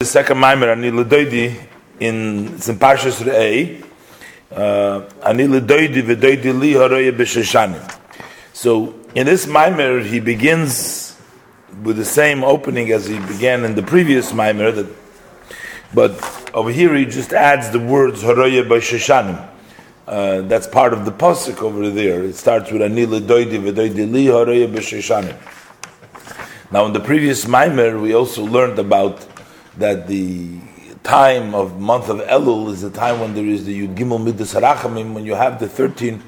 The second Maimer, Ani Ledoidi, in it's in Parshas Re'ei, uh, Ani Ledoidi v'doidi li haroye b'sheshanim. So in this Maimer, he begins with the same opening as he began in the previous Maimer, that, but over here he just adds the words haroye b'sheshanim. Uh, that's part of the pasuk over there. It starts with Ani Ledoidi v'doidi li haroye b'sheshanim. Now in the previous Maimer, we also learned about that the time of month of Elul is the time when there is the Yud Gimel Midas Harachamim, when you have the 13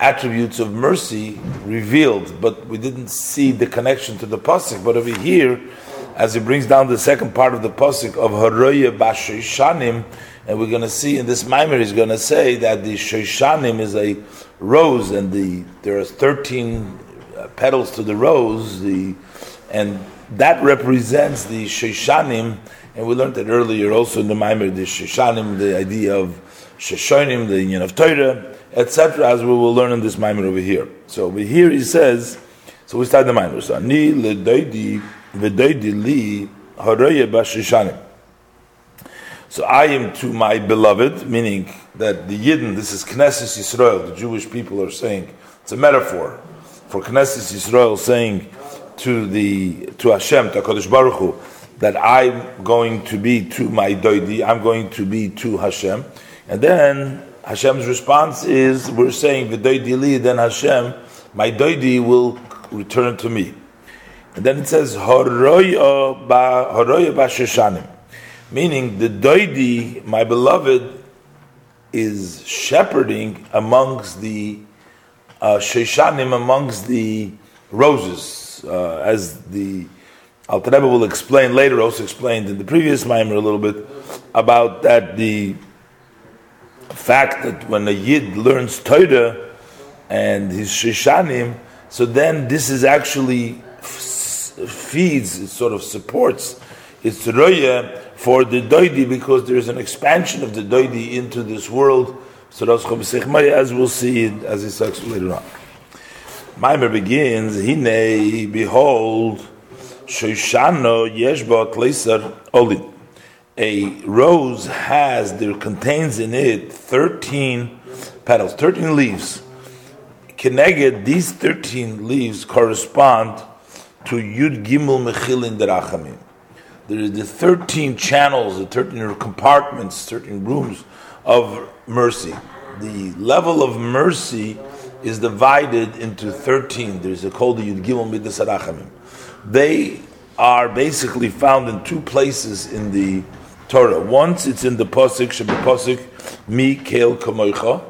attributes of mercy revealed, but we didn't see the connection to the Pasuk. But over here, as he brings down the second part of the Pasuk of Haroya Bashishanim, and we're going to see in this mimer, he's going to say that the Shoshanim is a rose, and the there are 13 uh, petals to the rose, the and that represents the Shoshanim, and we learned that earlier also in the Maimer, the Shoshanim, the idea of Shoshanim, the union of Torah, etc., as we will learn in this Maimer over here. So over here he says, so we start the Maimer. So, Ani li haroye. So I am to my beloved, meaning that the Yidden, this is Knesset Yisrael, the Jewish people are saying, it's a metaphor for Knesset Yisrael saying, to the to Hashem, to Hakadosh Baruch Hu, that I'm going to be to my doidi, I'm going to be to Hashem, and then Hashem's response is, we're saying v'doidi li, then Hashem, my doidi will return to me, and then it says horoya ba ba meaning the doidi, my beloved, is shepherding amongst the uh, sheshanim, amongst the roses uh, as the Alter Rebbe will explain later, also explained in the previous Maimer a little bit about that the fact that when a Yid learns Torah and his Shishanim, so then this is actually feeds, it sort of supports its roya for the doidi because there is an expansion of the doidi into this world. So as we'll see as he talks later on. Maimer begins, Hine, behold, Shoshano Yeshba Kleser Olin. A rose has, there contains in it 13 petals, 13 leaves. Keneged, these 13 leaves correspond to Yud Gimel Mechilin Derachamim. There is the 13 channels, the 13 compartments, 13 rooms of mercy. The level of mercy is divided into 13. There's a called the Yud Gimel Midas Arachamim. They are basically found in two places in the Torah. Once it's in the Pasuk, Shabbat Mi Kel Kamoicha.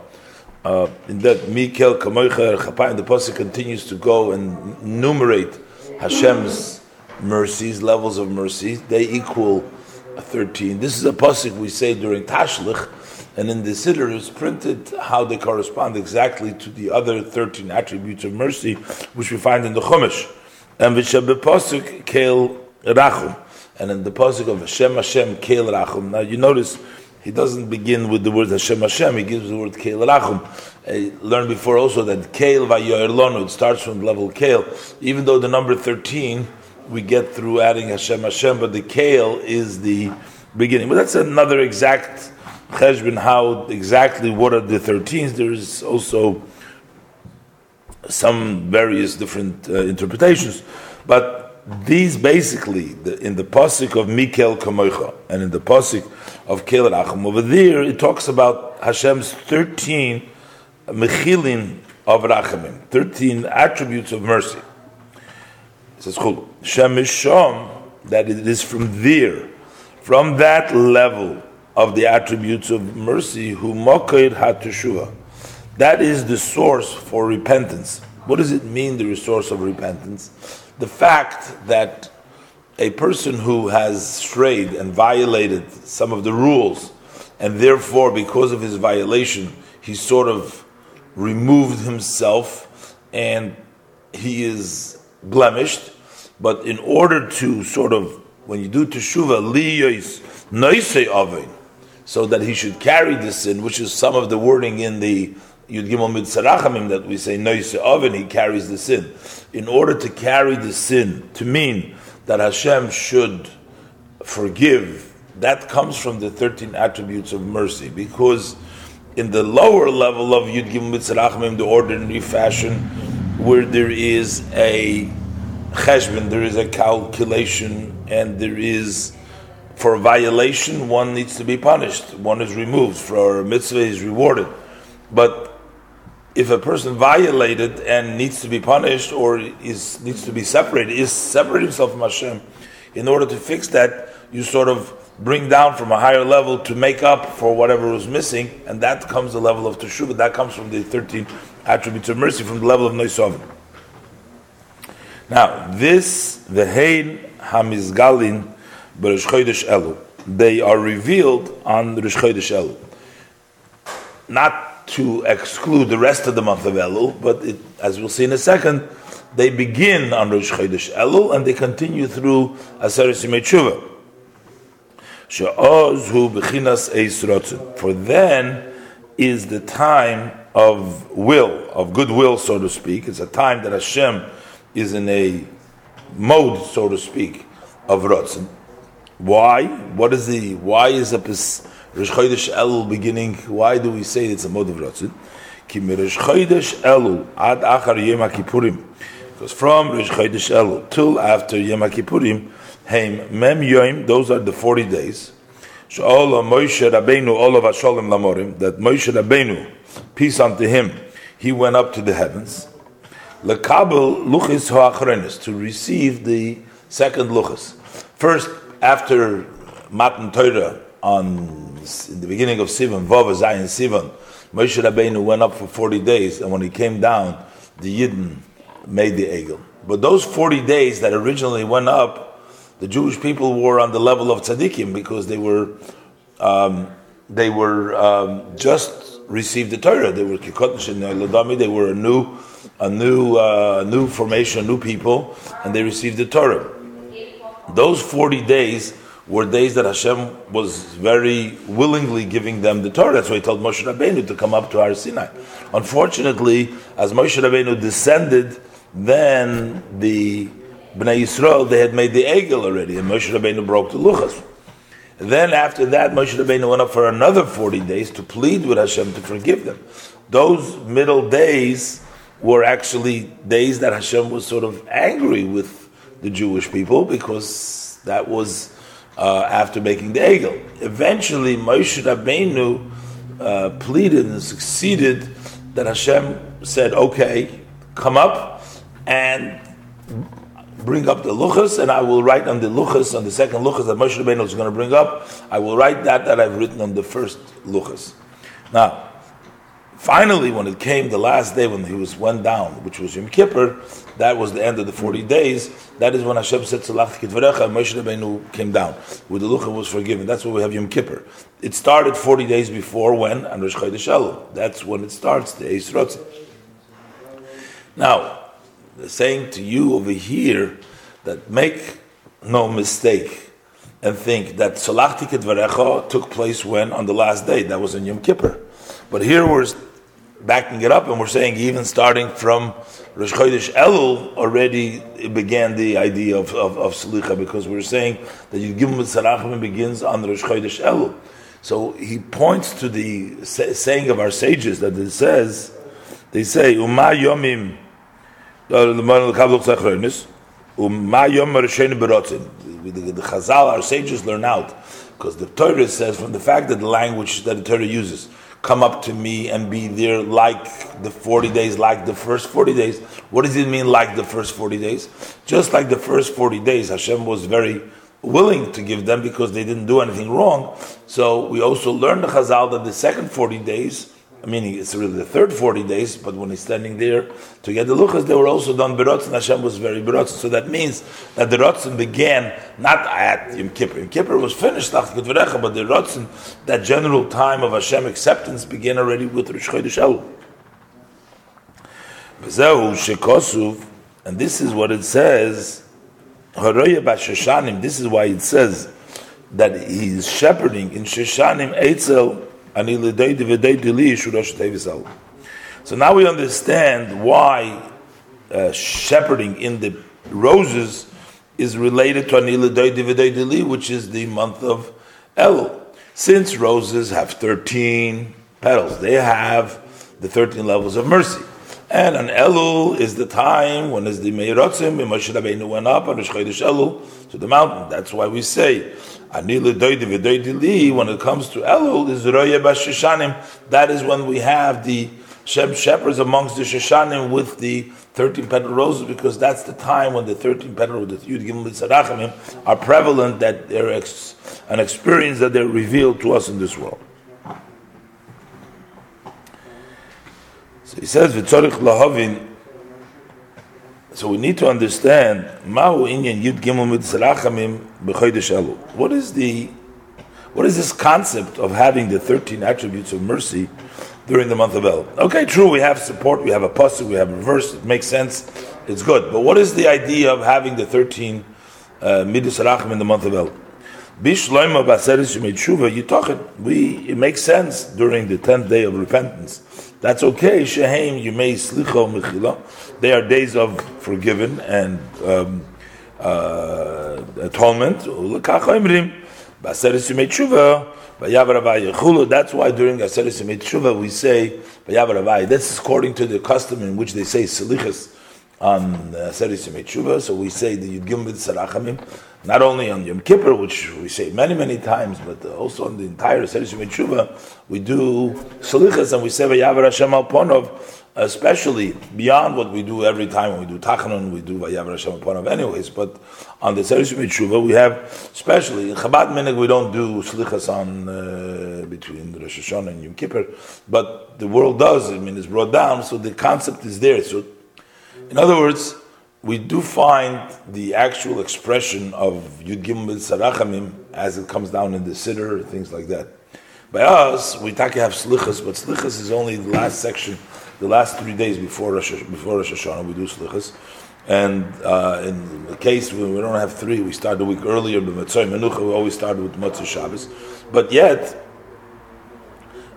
Uh, in that Mi Kel Kamoicha, the Pasuk continues to go and enumerate Hashem's mercies, levels of mercy. They equal 13. This is a Pasuk we say during Tashlich, and in the Siddur is printed how they correspond exactly to the other 13 attributes of mercy, which we find in the Chumash. And Vishabipasuk Kel Rachum. And in the Pasuk of Hashem Hashem Kel Rachum. Now you notice he doesn't begin with the word Hashem Hashem, he gives the word Kel Rachum. I learned before also that Kel Vayoyer it starts from level Kel. Even though the number 13 we get through adding Hashem Hashem, but the Kel is the beginning. But that's another exact cheshbon how exactly what are the 13s. There's also some various different uh, interpretations, but these basically the, in the pasuk of Mikel Kamoicha and in the pasuk of Kel Rachum over there it talks about Hashem's 13 mechilin of Rachamim, 13 attributes of mercy. It says is Shom, that it is from there, from that level of the attributes of mercy, who mokaid hateshuva. That is the source for repentance. What does it mean, the source of repentance? The fact that a person who has strayed and violated some of the rules, and therefore, because of his violation, he sort of removed himself and he is blemished. But in order to sort of, when you do teshuva, liyos noisei oven, so that he should carry the sin, which is some of the wording in the Yud Gimel Mitzarachamim that we say Noise Oven, he carries the sin. In order to carry the sin, to mean that Hashem should forgive, that comes from the 13 attributes of mercy. Because in the lower level of Yud Gimel Mitzrachmim, the ordinary fashion, where there is a cheshbon, there is a calculation, and there is for violation, one needs to be punished. One is removed. For a mitzvah, is rewarded. But if a person violated and needs to be punished or is needs to be separated, is separate himself from Hashem, in order to fix that, you sort of bring down from a higher level to make up for whatever was missing, and that comes the level of teshuvah. That comes from the thirteen attributes of mercy, from the level of noisovim. Now, this the hein hamizgalin Rosh Chodesh Elu. They are revealed on Rosh Chodesh. Not to exclude the rest of the month of Elul, but it, as we'll see in a second, they begin on Rosh Chodesh Elul and they continue through Aseret Simei Tshuva. For then is the time of will, of goodwill, so to speak. It's a time that Hashem is in a mode, so to speak, of Rotzen. Why? What is the why is a Rosh Chodesh Elul beginning? Why do we say it's a mode of Ratzin? Ki Rosh Chodesh Elul ad achar Yom Kippurim. Because from Rosh Chodesh Elul till after Yom Kippurim, Heim Mem Yom, those are the 40 days. Sha'ol Moshe Rabbeinu Olav Hasholem Lamorim, that Moshe Rabbeinu, peace unto him, he went up to the heavens. Lekabel Luchis Ha'achrenis, to receive the second Luchis. First, after Matan Torah on in the beginning of Sivan, Vav Zayin Sivan, Moshe Rabbeinu went up for 40 days, and when he came down, the Yidden made the Egel. But those 40 days that originally went up, the Jewish people were on the level of tzaddikim because they were um, they were um, just received the Torah. They were They were a new a new uh, new formation, new people, and they received the Torah. Those 40 days were days that Hashem was very willingly giving them the Torah. That's why he told Moshe Rabbeinu to come up to Har Sinai. Unfortunately, as Moshe Rabbeinu descended, then the Bnei Yisrael, they had made the Egel already, and Moshe Rabbeinu broke the Luchas. Then after that, Moshe Rabbeinu went up for another 40 days to plead with Hashem to forgive them. Those middle days were actually days that Hashem was sort of angry with the Jewish people because that was uh, after making the Egel. Eventually, Moshe Rabbeinu uh, pleaded and succeeded that Hashem said, "Okay, come up and bring up the luchas, and I will write on the luchas on the second luchas that Moshe Rabbeinu is going to bring up. I will write that that I've written on the first luchas." Now, Finally, when it came the last day when he was went down, which was Yom Kippur, that was the end of the 40 days. That is when Hashem said, Salach Kitvarecha, and Moshe Rabbeinu came down. With the Lucha was forgiven. That's why we have Yom Kippur. It started 40 days before when? On Rosh Chodesh. That's when it starts, the Eis Rotzah. Now, the saying to you over here that make no mistake and think that Salach Kitvarecha took place when? On the last day. That was in Yom Kippur. But here we're backing it up, and we're saying even starting from Rosh Chodesh Elul already began the idea of, of, of Salicha because we're saying that you give him Tzarachim begins on Rosh Chodesh Elul. So he points to the saying of our sages that it says, they say, Uma Yomim, uh, Uma Yom The Chazal, our sages learn out because the Torah says from the fact that the language that the Torah uses, come up to me and be there like the 40 days, like the first 40 days. What does it mean, like the first 40 days? Just like the first 40 days, Hashem was very willing to give them because they didn't do anything wrong. So we also learned the Chazal that the second 40 days, meaning it's really the third 40 days, but when he's standing there to get the luchas, they were also done and Hashem was very berotz. So that means that the rotzen began not at Yom Kippur. Yom Kippur was finished, but the rotzen, that general time of Hashem acceptance, began already with Rosh Chodesh Elul. And this is what it says, this is why it says that he is shepherding in Shoshanim Eitzel so now we understand why uh, shepherding in the roses is related to Anila Doidi which is the month of Elul. Since roses have 13 petals, they have the 13 levels of mercy. And an Elul is the time when is the Meiratzim, Moshe Rabbeinu went up on the Chodesh Elul to the mountain. That's why we say, Anila when it comes to Elul, is Roya Bashashanim. That is when we have the Shem shepherds amongst the Shoshanim with the 13 petal roses because that's the time when the 13 petal roses, the Yud Gimel Tzarachamim are prevalent that they're ex, an experience that they're revealed to us in this world. So he says, V'tzorich lahavin. So we need to understand Ma'u inyan Yud Gimel Tzarachamim b'chodesh Elu. What is the what is this concept of having the 13 attributes of mercy during the month of El. Okay, true, we have support, we have a pasuk, we have a verse, it makes sense, it's good. But what is the idea of having the 13 uh, Midas in the month of El? Bishloima Baseris it. We it makes sense during the tenth day of repentance. That's okay. Shehem Yumei Slicho Mechila. They are days of forgiven and um, uh, atonement. Yumei Tshuva. That's why during Aseres Tshuva we say This is according to the custom in which they say Selichas on Aseres Tshuva. So we say the Yud Sarachamim, not only on Yom Kippur, which we say many many times, but also on the entire Aseres Tshuva, we do Selichas and we say Vayavar Hashem Al Ponov especially beyond what we do every time when we do Tachanun, we do Vayavar Hashem of anyways, but on the Seresh Tshuva, we have, especially in Chabad Minig, we don't do Slichas on uh, between Rosh Hashanah and Yom Kippur, but the world does, I mean, it's brought down, so the concept is there. So, in other words, we do find the actual expression of Yud Gimel Sarachamim as it comes down in the Siddur, things like that. By us, we take have Slichas, but Slichas is only the last section the last three days before Rosh, before Rosh Hashanah, we do slichas. And uh, in the case when we don't have three, we start a week earlier. But Matzoi Menucha, we always start with Matzah Shabbos. But yet,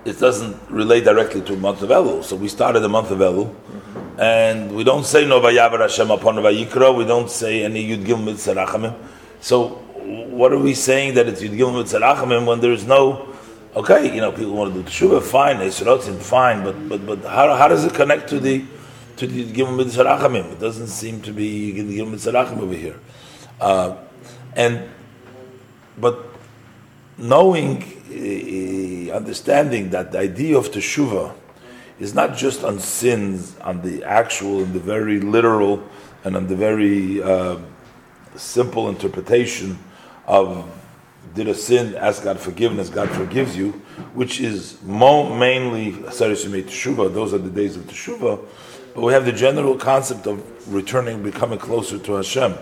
it doesn't relate directly to a month of Elul. So we started the month of Elul, mm-hmm. And we don't say No Vayavar Hashem upon Vayikra. We don't say any Yud Gimel Mitzarachamim. So what are we saying that it's Yud Gimel Mitzarachamim when there is no Okay, you know, people want to do teshuva, fine. Eisrotzim, fine. But but but how, how does it connect to the to the Gimel Mitzarachamim? It doesn't seem to be Gimel Mitzarachim over here. Uh, and but knowing, uh, understanding that the idea of teshuva is not just on sins, on the actual and the very literal, and on the very uh, simple interpretation of did a sin, ask God forgiveness, God forgives you, which is mo- mainly Asaris Teshuva, those are the days of Teshuva, but we have the general concept of returning, becoming closer to Hashem,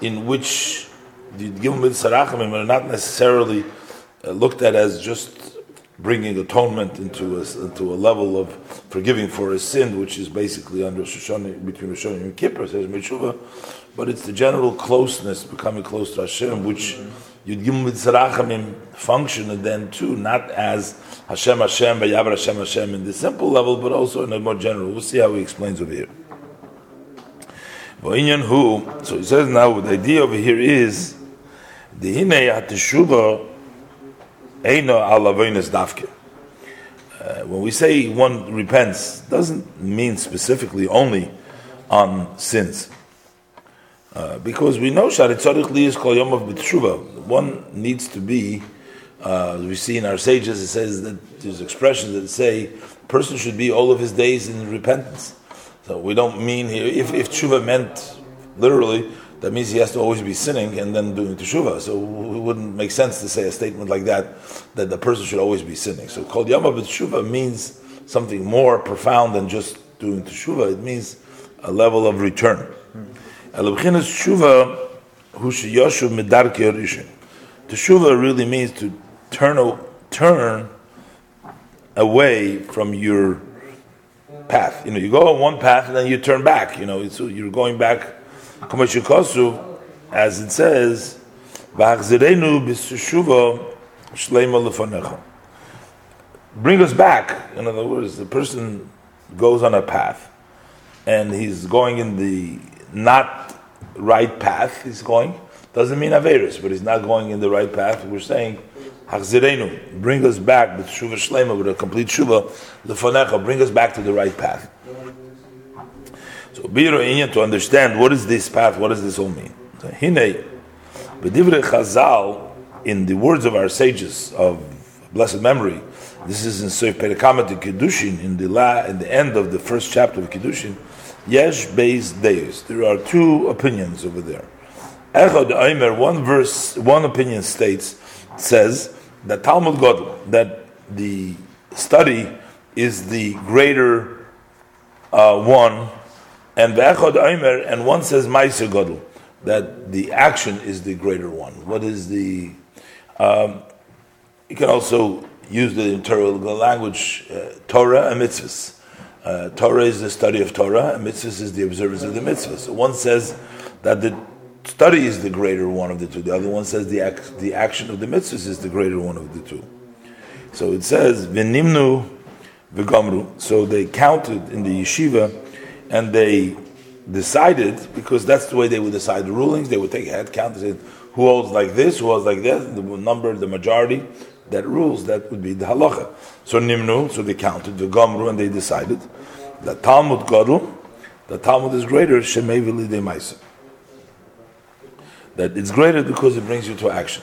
in which the Gimel Sarachamim are not necessarily uh, looked at as just bringing atonement into a, into a level of forgiving for a sin, which is basically under Shoshana, between Shoshana and Kippur, says Metshuva, but it's the general closeness, becoming close to Hashem, which Yud Gimel Mitzrachamim function and then too, not as Hashem Hashem, Vayavar Hashem Hashem in the simple level, but also in a more general. We'll see how he explains over here. So he says now the idea over here is the Hine HaTeshuva Eino Alavoinas Dafke. Uh, when we say one repents, doesn't mean specifically only on sins. Uh, because we know Sharitzorich Li is Kol Yom of B'Tshuva. One needs to be, uh, we see in our sages, it says that there's expressions that say a person should be all of his days in repentance. So we don't mean here, if, if Tshuva meant literally, that means he has to always be sinning and then doing Tshuva. So it wouldn't make sense to say a statement like that, that the person should always be sinning. So Kol Yom of means something more profound than just doing Tshuva. It means a level of return. Medarke. Teshuva really means to turn turn away from your path. You know, you go on one path and then you turn back. You know, you're going back. As it says, Bring us back. In other words, the person goes on a path and he's going in the not right path he's going. Doesn't mean Averis, but he's not going in the right path. We're saying, bring us back with Shuva Shlema, with a complete Shuva, Lefonecha, bring us back to the right path. So, Biro to understand what is this path, what does this all mean? So, Hine, B'divrei Chazal, in the words of our sages of blessed memory, this is in Seif Perikamat Kiddushin, in the la, in the end of the first chapter of Kiddushin, Yesh Beis Deus. There are two opinions over there. Echad Aimer, one verse, one opinion states, says that Talmud Godel, that the study is the greater uh, one, and and one says Meiser Godel, that the action is the greater one. What is the um, you can also use the internal language uh, Torah and mitzvahs. Uh, Torah is the study of Torah, and mitzvahs is the observance of the mitzvahs. So one says that the study is the greater one of the two. The other one says the act, the action of the mitzvahs is the greater one of the two. So it says v'nimnu v'gomru. So they counted in the yeshiva, and they decided because that's the way they would decide the rulings. They would take a head count and say who holds like this, who holds like that. The number, the majority that rules, that would be the halacha. So nimnu, so they counted the gomru, and they decided that Talmud Gadol, the Talmud is greater, Shemei de Maisa. That it's greater because it brings you to action.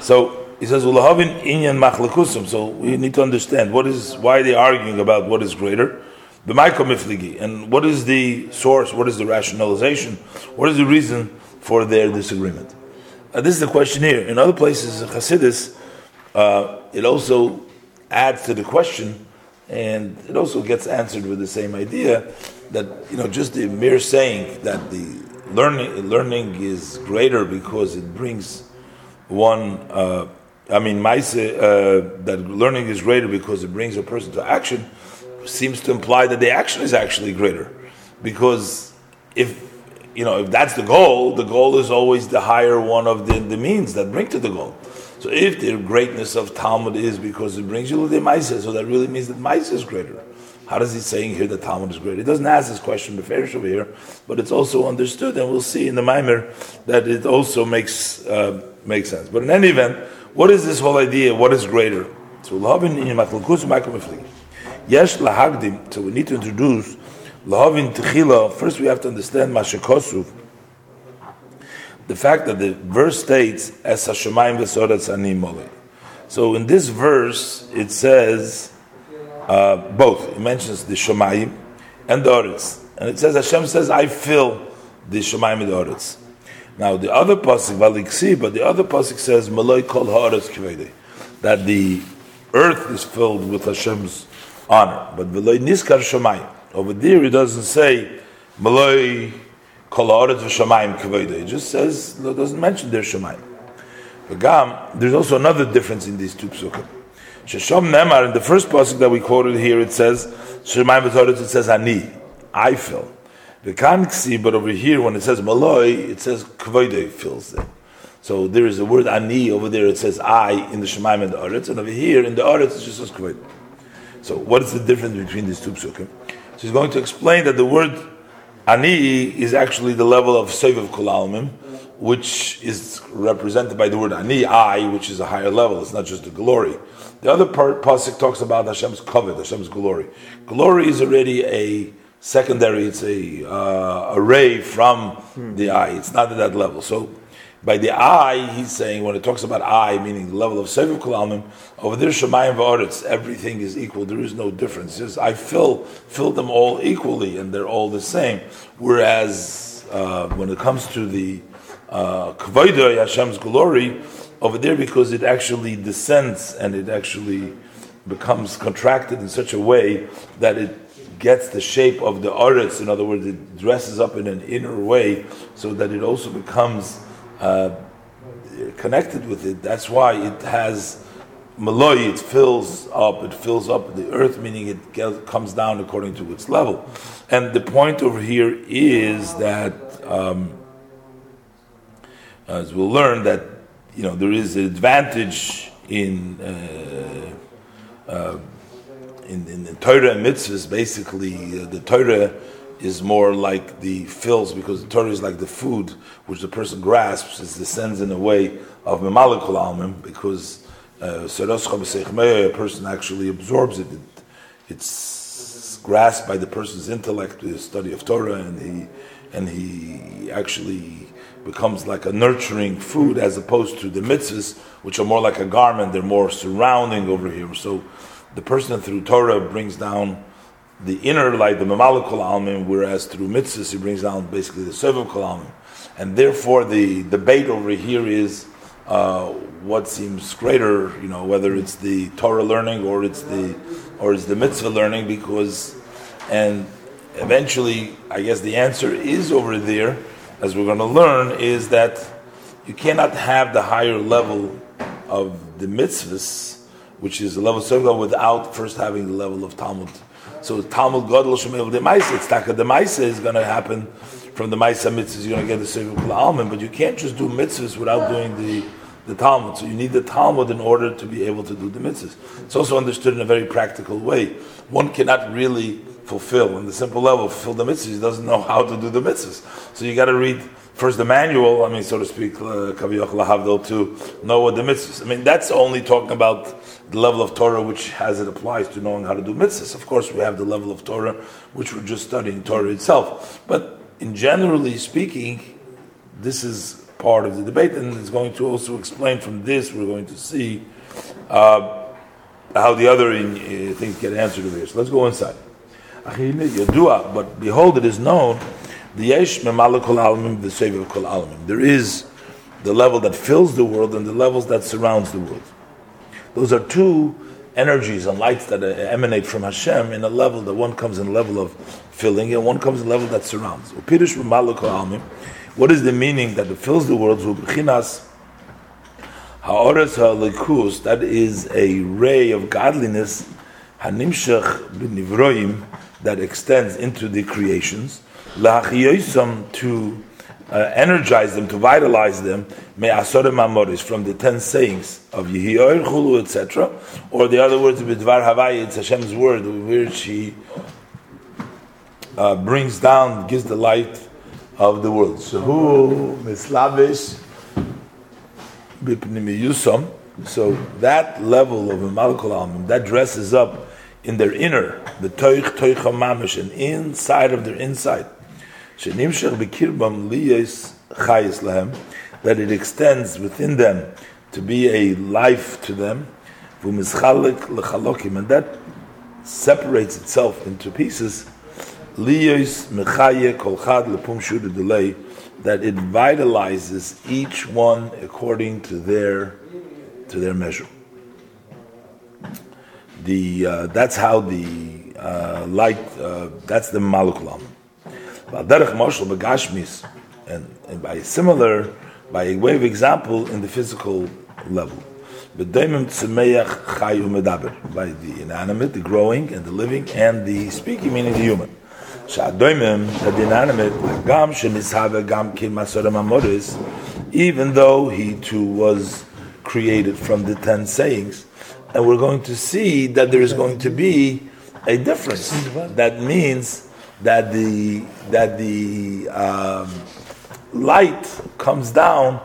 So he says, Ulahavin inyan machlakusum. So we need to understand what is why they arguing about what is greater. And what is the source? What is the rationalization? What is the reason for their disagreement? Uh, this is the question here. In other places, Chassidus, uh, it also adds to the question, and it also gets answered with the same idea that you know just the mere saying that the learning learning is greater because it brings one. Uh, I mean, Maise, uh, that learning is greater because it brings a person to action seems to imply that the action is actually greater, because if you know if that's the goal, the goal is always the higher one of the, the means that bring to the goal. So if the greatness of Talmud is because it brings you to the Maisa, so that really means that Maisa is greater. How does he saying here that Talmud is greater? He doesn't ask this question beferish over here, but it's also understood, and we'll see in the Maimer that it also makes uh, makes sense. But in any event, what is this whole idea? What is greater? So Yesh lahagdim. So we need to introduce lahavin techila. First, we have to understand mashakosu the fact that the verse states as Hashemayim v'soretz So in this verse it says uh, both. It mentions the Shemayim and the Oretz, and it says Hashem says I fill the Shemayim and the Oretz. Now the other pasuk valiksi, but the other pasuk says Malay kol haaretz kivede, that the earth is filled with Hashem's honor. But v'loy niskar Shemayim. Over there it doesn't say Malay it just says, it doesn't mention their Shemayim. There's also another difference in these two psukim. Shesham Nemar, in the first pasuk that we quoted here, it says, Shemayim v'toretz, it says Ani, I fill. The Ksi, but over here, when it says Maloi, it says Kvoide fills them. So there is a word Ani over there, it says I in the Shemaim and the Oretz, and over here in the Oretz it just says Kvoide. So what is the difference between these two psukim? So he's going to explain that the word Ani is actually the level of Seviv Kulalmim, which is represented by the word Ani, I, which is a higher level. It's not just the glory. The other part, Pasuk talks about Hashem's covet, Hashem's glory. Glory is already a secondary, it's a uh, array from the eye. It's not at that level. So by the I, he's saying when it talks about I, meaning the level of Sefer Kulalmim, over there Shemayim v'aretz, everything is equal. There is no difference. Just I fill fill them all equally, and they're all the same. Whereas uh, when it comes to the uh, Kavayda Hashem's glory, over there because it actually descends and it actually becomes contracted in such a way that it gets the shape of the aretz. In other words, it dresses up in an inner way so that it also becomes uh, connected with it. That's why it has Malay, it fills up, it fills up the earth, meaning it get, comes down according to its level. And the point over here is that, um, as we'll learn, that you know there is an advantage in uh, uh, in, in, the Torah and mitzvahs. Basically, uh, the Torah is more like the fills because the Torah is like the food which the person grasps, it descends in a way of Memalikul Almim because uh, a person actually absorbs it. it. It's grasped by the person's intellect, with the study of Torah, and he and he actually becomes like a nurturing food as opposed to the mitzvahs, which are more like a garment, they're more surrounding over here. So the person through Torah brings down the inner light, the Mamalakul Almim, whereas through mitzvahs he brings down basically the Sevav Almim. And therefore the debate over here is uh, what seems greater, you know, whether it's the Torah learning or it's the or it's the mitzvah learning, because and eventually I guess the answer is over there as we're going to learn, is that you cannot have the higher level of the mitzvahs, which is the level of without first having the level of Talmud. So Talmud Godel Shemel de Maisa, it's Taka de Maisa is going to happen from the Maisa mitzvahs, you're going to get the Sevga Alman, but you can't just do mitzvahs without doing the the Talmud. So you need the Talmud in order to be able to do the mitzvahs. It's also understood in a very practical way. One cannot really fulfill on the simple level fulfill the mitzvahs. He doesn't know how to do the mitzvahs. So you got to read first the manual. I mean, so to speak, uh, kaviyach lahavdil to know what the mitzvahs. I mean, that's only talking about the level of Torah which as it applies to knowing how to do mitzvahs. Of course, we have the level of Torah which we're just studying Torah itself. But in generally speaking, this is part of the debate, and it's going to also explain from this. We're going to see. Uh, how the other uh, things get answered over here. So let's go inside. But behold, it is known the yesh memalakol alamim, the savior kol alamim. There is the level that fills the world and the levels that surrounds the world. Those are two energies and lights that uh, emanate from Hashem in a level that one comes in a level of filling and one comes in level that surrounds. What is the meaning that it fills the world? That is a ray of godliness, that extends into the creations, to uh, energize them, to vitalize them, may me'asorem amoris, from the ten sayings of Yehiyoir Chulu, etc., or the other words, b'dvar havai, it's Hashem's word, which He uh, brings down, gives the light of the world. So who mislavish b'pnimiyusam, so that level of malkul that dresses up in their inner, the toich toich mamish, and inside of their inside. That it extends within them to be a life to them, and that separates itself into pieces. That it vitalizes each one according to their to their measure the uh, that's how the uh, light uh, that's the Derech moshel begashmis, and by a similar by a way of example in the physical level. B'daimim tzemeach chayu by the inanimate, the growing and the living, and the speaking, meaning the human. Sha'adoimim, the inanimate, gam shemisave gam kin masorem amoris, even though he too was created from the ten sayings, and we're going to see that there is going to be a difference. That means that the that the um, light comes down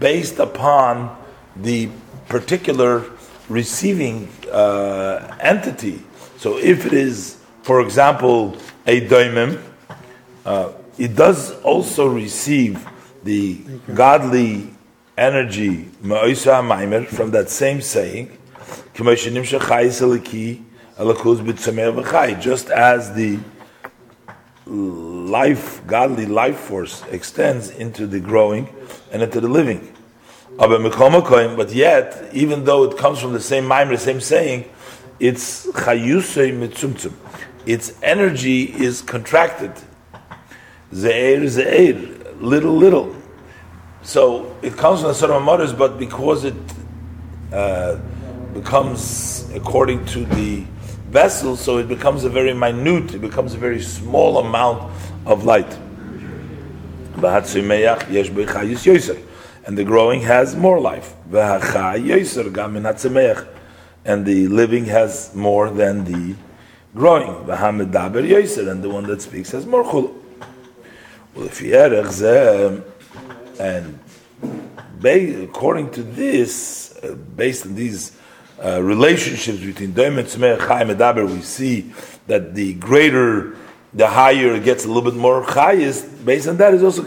based upon the particular receiving uh, entity. So if it is, for example, a daimim, uh, it does also receive the godly energy from that same saying, just as the life, godly life force extends into the growing and into the living. But yet, even though it comes from the same mind, the same saying, its mitzumtzum. Its energy is contracted. Ze'er, ze'er, little, little. So it comes from the sort of mothers, but because it uh, becomes according to the vessel, so it becomes a very minute, it becomes a very small amount of light. And the growing has more life. And the living has more than the growing. And the one that speaks has more chulu. And according to this, uh, based on these uh, relationships between Doim and Tzmei Chaim Medaber, we see that the greater, the higher it gets a little bit more chayis. Based on that is also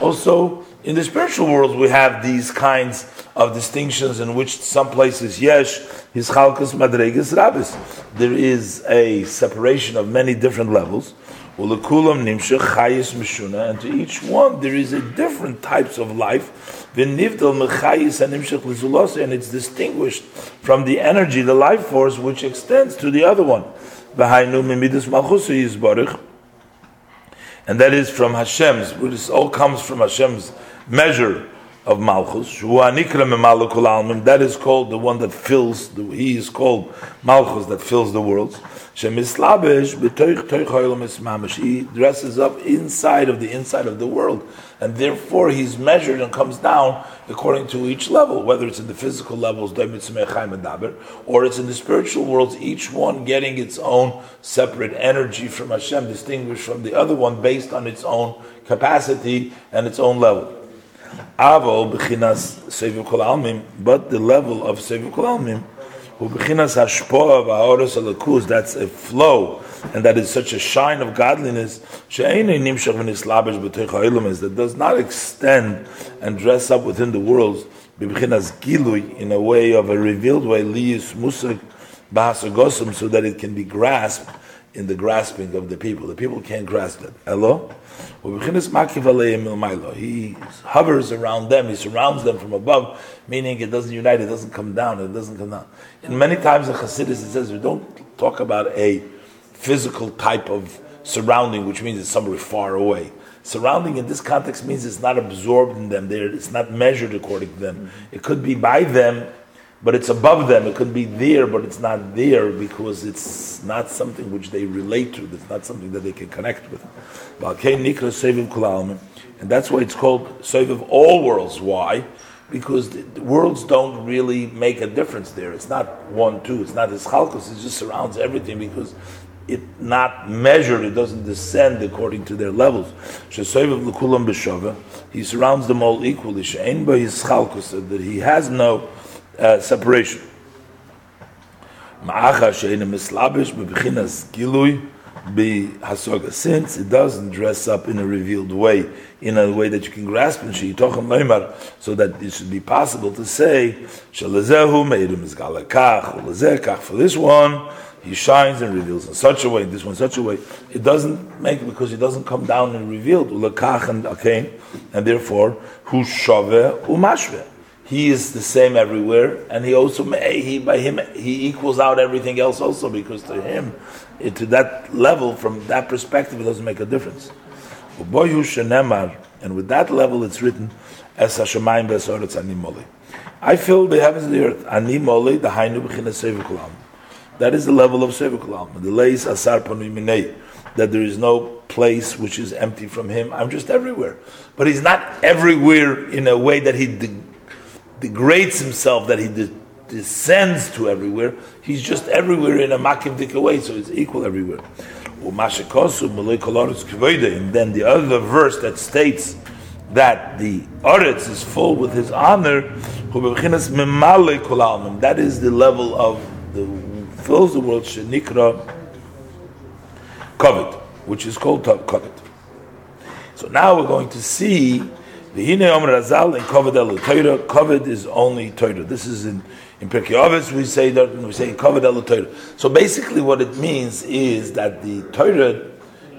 Also, in the spiritual world, we have these kinds of distinctions in which some places yesh his chalkas madregas rabbis. There is a separation of many different levels. Ulekulam nimshach chayis mishuna, and to each one there is a different types of life. V'nivdal mechayis and nimshach lizulose, and it's distinguished from the energy, the life force, which extends to the other one. V'hainu mimidus malchusu yizbarich, and that is from Hashem's. This all comes from Hashem's measure of Malchus. That is called the one that fills. The, he is called Malchus that fills the worlds. He dresses up inside of the inside of the world, and therefore he's measured and comes down according to each level, whether it's in the physical levels, or it's in the spiritual worlds, each one getting its own separate energy from Hashem, distinguished from the other one based on its own capacity and its own level. Avo but the level of Seviv Kol that's a flow, and that is such a shine of godliness that does not extend and dress up within the worlds in a way of a revealed way, so that it can be grasped in the grasping of the people. The people can't grasp it. Hello? He hovers around them, he surrounds them from above, meaning it doesn't unite, it doesn't come down, it doesn't come down. In many times in Hasidus it says we don't talk about a physical type of surrounding, which means it's somewhere far away. Surrounding in this context means it's not absorbed in them, it's not measured according to them. It could be by them but it's above them. It could be there, but it's not there because it's not something which they relate to. It's not something that they can connect with. And that's why it's called Save of all worlds. Why? Because worlds don't really make a difference there. It's not one, two. It's not his chalkos. It just surrounds everything because it not measured. It doesn't descend according to their levels. He surrounds them all equally. That he has no uh, separation. Since it doesn't dress up in a revealed way, in a way that you can grasp in so that it should be possible to say, for this one, he shines and reveals in such a way, this one such a way. It doesn't make because it doesn't come down and revealed, and therefore, hu shove umashve he is the same everywhere, and he also he by him he equals out everything else also because to him, to that level from that perspective, it doesn't make a difference. And with that level, it's written as Hashemayim. I fill the heavens and the earth. Animoli the hainu That is the level of sevikulam. The leis asar panu That there is no place which is empty from him. I'm just everywhere, but he's not everywhere in a way that he degrades himself, that he de- descends to everywhere, he's just everywhere in a makivdik way, so he's equal everywhere. And then the other verse that states that the Oretz is full with his honor, that is the level of the fills the world, Shenikra Kovet, which is called Kovet. So now we're going to see the Hine Omer Razal in Kovid El Torah. Kovid is only Torah. This is in in Pirkei Avos we say that we say Kovid El Torah. So basically, what it means is that the Torah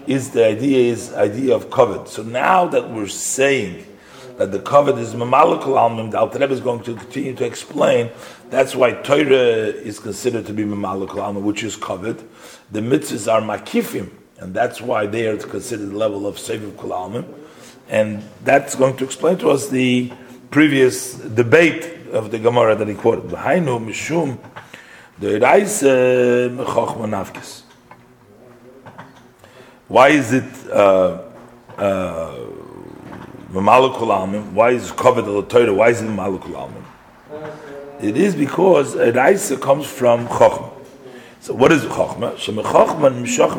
is the idea is idea of Kovid. So now that we're saying that the Kovid is Mamalakal Almim, the Alter Rebbe is going to continue to explain. That's why Torah is considered to be Mamalakal Almim, which is Kovid. The mitzvahs are Makifim, and that's why they are considered the level of Seviv Kol Almim. And that's going to explain to us the previous debate of the Gemara that he quoted. Mishum. Why is it uh, uh, Why is it covered the Torah? Why is it Mamalukul It is because Raisa comes from Chochmah. So what is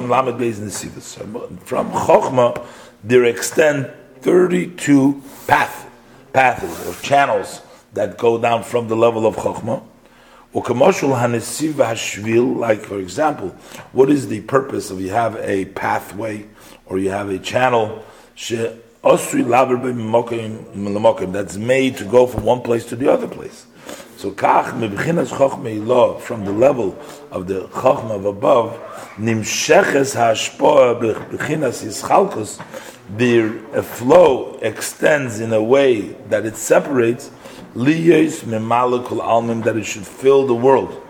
Lamed Beis Nesivus. From Chokhmah, there extend 32 path, paths or channels that go down from the level of Chokhmah. Like, for example, what is the purpose of you have a pathway or you have a channel that's made to go from one place to the other place. So kach mebchinas chokhmei from the level of the chokhmah of above nimsheches hashpoa b'chinas yischalkus the uh, flow extends in a way that it separates liyos memalukul almim that it should fill the world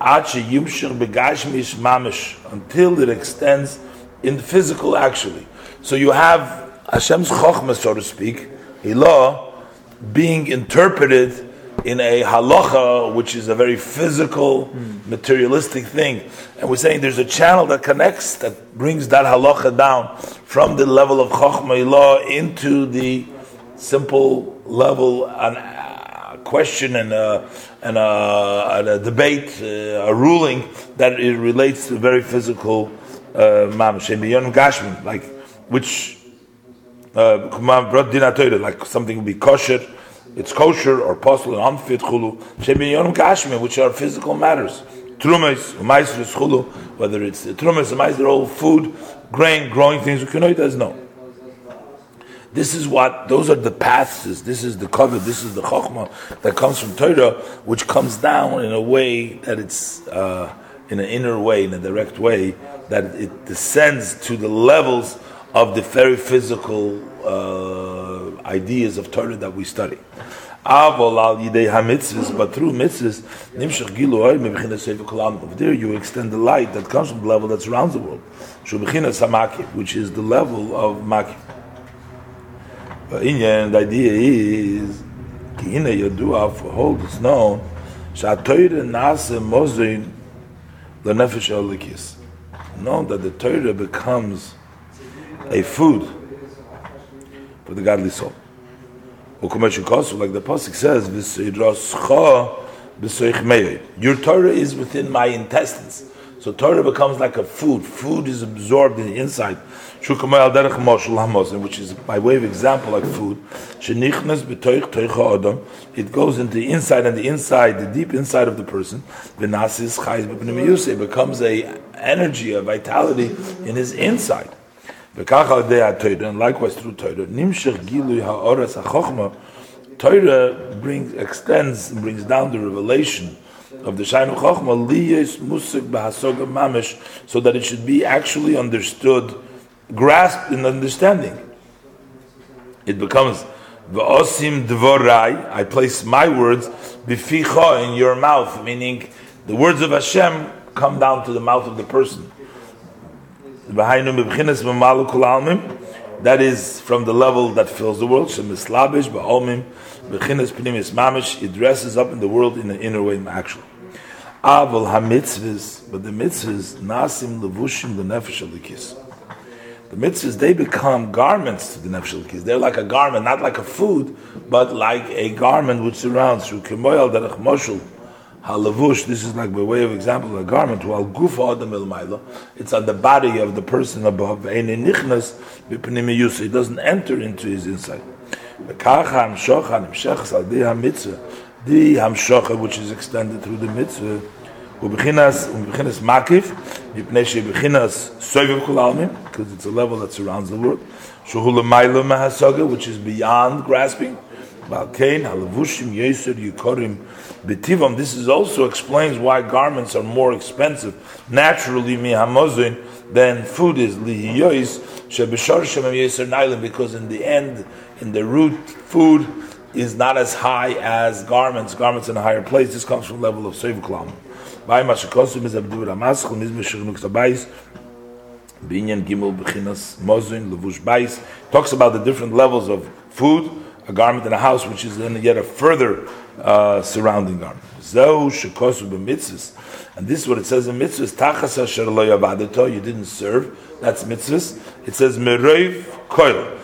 achi yumshir begashmish mamish until it extends in the physical actually. So you have Hashem's chokhmah, so to speak, ilah, being interpreted in a halacha, which is a very physical, mm. materialistic thing. And we're saying there's a channel that connects, that brings that halacha down from the level of Chokhmah Ilah into the simple level, and a question and a, and a, and a debate, uh, a ruling that it relates to very physical uh, mamash, like which uh, like something would be kosher it's kosher or possible and unfit chulu which are physical matters. Trumas, maestros chulu, whether it's trumas, maestros, all food, grain, growing things. Ukinoy does no. This is what those are the paths. This is the cover. This is the chokhmah that comes from Torah, which comes down in a way that it's uh, in an inner way, in a direct way, that it descends to the levels of the very physical uh, ideas of Torah that we study. But through mitzvahs, there, you extend the light that comes from the level that surrounds the world. Which is the level of makim. But in the idea is, kihina yadua, for hold is known, shatoyre. Known that the Torah becomes a food for the godly soul. Like the Pasuk says, Your Torah is within my intestines. So Torah becomes like a food. Food is absorbed in the inside. Which is by way of example like food. It goes into the inside and the inside, the deep inside of the person. It becomes a energy, a vitality in his inside. And likewise through Torah, Nimshach Gilui Ha'oras HaChochma, Torah brings, extends, brings down the revelation of the Shainu Chochma, Liyes Musik Bahasoga Mamish, so that it should be actually understood, grasped in understanding. It becomes V'osim Dvorai, I place my words, Bificha, in your mouth, meaning the words of Hashem come down to the mouth of the person. That is from the level that fills the world. Shemislabish. It dresses up in the world in an inner way, actually. Aval hamitzvahs, but the mitzvahs nasim levushim the nefesh alikis. The mitzvahs they become garments to the nefesh alikis. They're like a garment, not like a food, but like a garment which surrounds through kemoyal derech moshul halavush, this is like by way of example, a garment, while gufa adam el it's on the body of the person above, it doesn't enter into his inside. The hamshocha, which is extended through the mitzvah, ובכינס, ובכינס מקיף, מפני שבכינס סובב כל העלמין, because it's a level that surrounds the world, שהוא למעלה מהסוגה, which is beyond grasping, Balkein, halavushim, yeser, yukorim, betivam. This is also explains why garments are more expensive naturally mihamozin than food is lihiyois shebishar because in the end, in the root, food is not as high as garments. Garments in a higher place. This comes from level of sevuklam. By mashakosum is abdur mishurnuk. Binyan Gimel Bechinas Mozin Levush Bais talks about the different levels of food a garment in a house, which is then yet a further uh, surrounding garment. And this is what it says in mitzvahs. You didn't serve. That's mitzvahs. It says mereiv koil.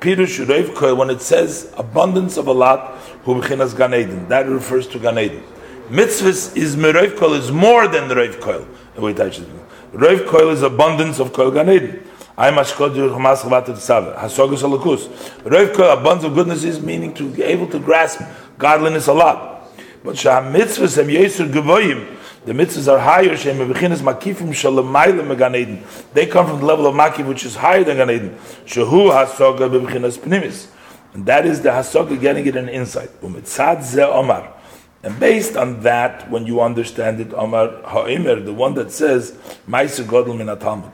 Pirush reiv koil. When it says abundance of a lot, hu gan Eden. That refers to gan Eden. Mitzvahs is meroiv koil is more than the roiv koil. Roiv koil is abundance of koil gan Eden. I must go to Hamas Chavata Tzava. Hasogus alakus. Koil, abundance of goodness is meaning to be able to grasp godliness a lot. But shah mitzvahs em yesur gevoyim. The mitzvahs are higher. Shem bechinas makifim shalamayla megan Eden. They come from the level of makif which is higher than Gan Eden. Shehu hasoga bechinas pnimis. And that is the hasoga getting it an insight. Umitzad ze omar. And based on that, when you understand it, Omar Ha'imer, the one that says, Maisa Godel min Talmud,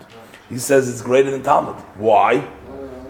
he says it's greater than Talmud. Why?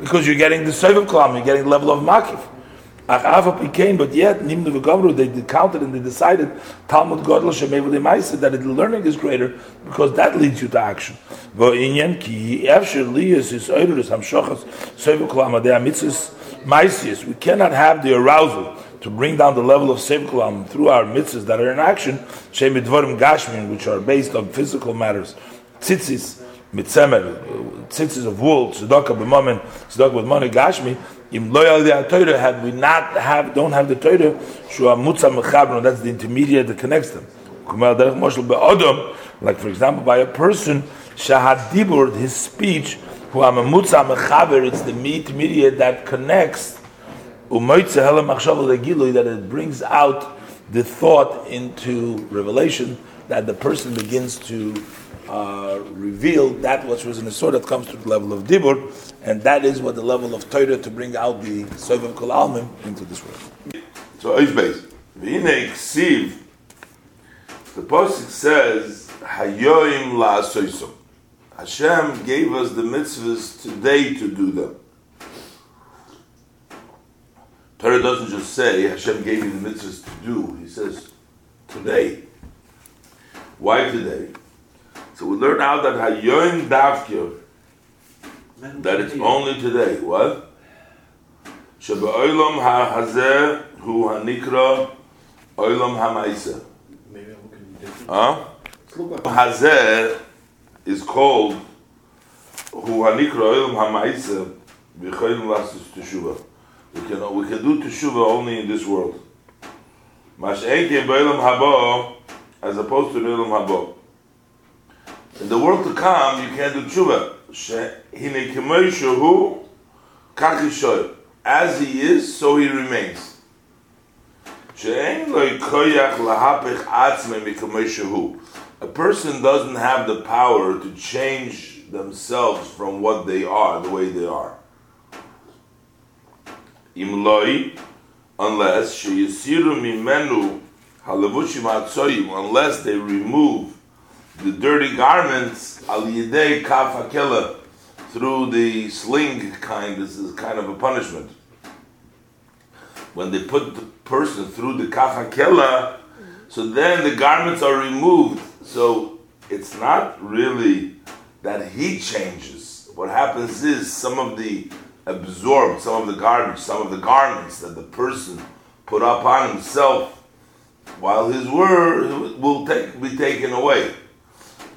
Because you're getting the Sevav Kalam, you're getting the level of Makif. became, but yet Nimnu V'Gavru, they counted and they decided Talmud Godel Shemevli Maisa that the learning is greater because that leads you to action. V'inyan ki efshir is oirus hamshochas Sevav Kalam mitzvahs maisius. We cannot have the arousal to bring down the level of Sevkulam through our mitzvahs that are in action, Shemidvarim Gashmin, which are based on physical matters, tzitzis, mitzemer, tzitzis of wool, tzedakah b'momen, tzedakah with money, Gashmi, im loyal Torah, had we not have, don't have the Torah, shua mutza mechabron, that's the intermediate that connects them. Like for example, by a person, shahad dibur, his speech, who am a mutza mechaber, it's the intermediate that connects that it brings out the thought into revelation that the person begins to uh, reveal that which was in the sword that comes to the level of dibur, and that is what the level of Torah to bring out the Sovev Kol Almim into this world. So Eishbeis, V'inei Ksiv, the Pasuk says, Hayoim la'asoisom. Hashem gave us the mitzvahs today to do them. Torah doesn't just say Hashem gave you the mitzvahs to do. He says today. Why today? So we learn out that Hayoim Davkir, that it's only today. What? Sheba Olam HaHazeh Hu HaNikra Olam HaMaisa. Huh? Hazeh is called Hu HaNikra Olam HaMaisa V'choyim Lasus Teshuvah. We can we can do teshuva only in this world. Mash'eke b'olam habo as opposed to b'olam haba. In the world to come, you can't do teshuva. Hine k'moi shehu, kach As he is, so he remains. She'en lo koyach lahapich atzme. A person doesn't have the power to change themselves from what they are, the way they are. Unless halavushim atzoyim, unless they remove the dirty garments al yidei kaf through the sling kind. This is kind of a punishment. When they put the person through the kaf so then the garments are removed. So it's not really that he changes. What happens is some of the absorbed, some of the garbage, some of the garments that the person put upon himself while his word will take, be taken away.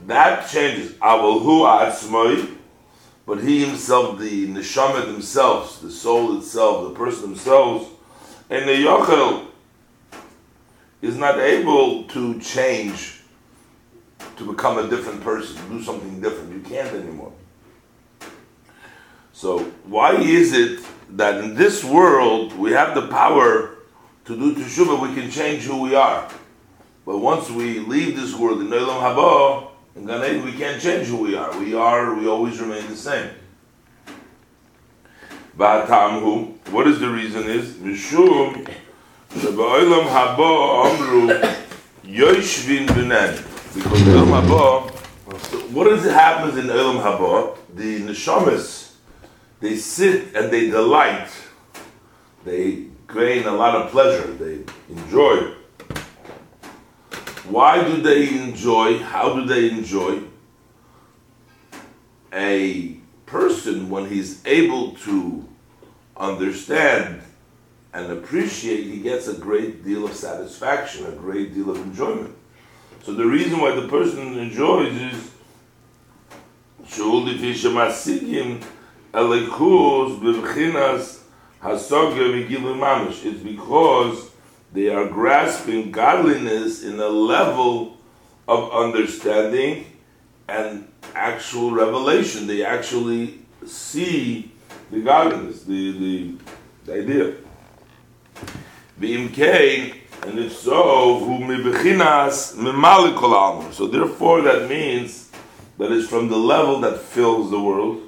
That changes. Avalhu atzmoi, but he himself, the neshama themselves, the soul itself, the person themselves, and the yochel is not able to change to become a different person, do something different. You can't anymore. So why is it that in this world we have the power to do teshuvah, we can change who we are. But once we leave this world in Olam Haba, in Gan Eden, we can't change who we are. We are, we always remain the same. Ba'atamhu, what is the reason is, Mishum, Shaba'olam Haba Amru, Yoshvin Binan. Because Olam Haba, what is it happens in Olam Haba? The Neshamas, they sit and they delight. They gain a lot of pleasure. They enjoy. Why do they enjoy? How do they enjoy? A person, when he's able to understand and appreciate, he gets a great deal of satisfaction, a great deal of enjoyment. So the reason why the person enjoys is. It's because they are grasping godliness in a level of understanding and actual revelation. They actually see the godliness, the, the, the idea. And if so, hu So therefore, that means that is from the level that fills the world.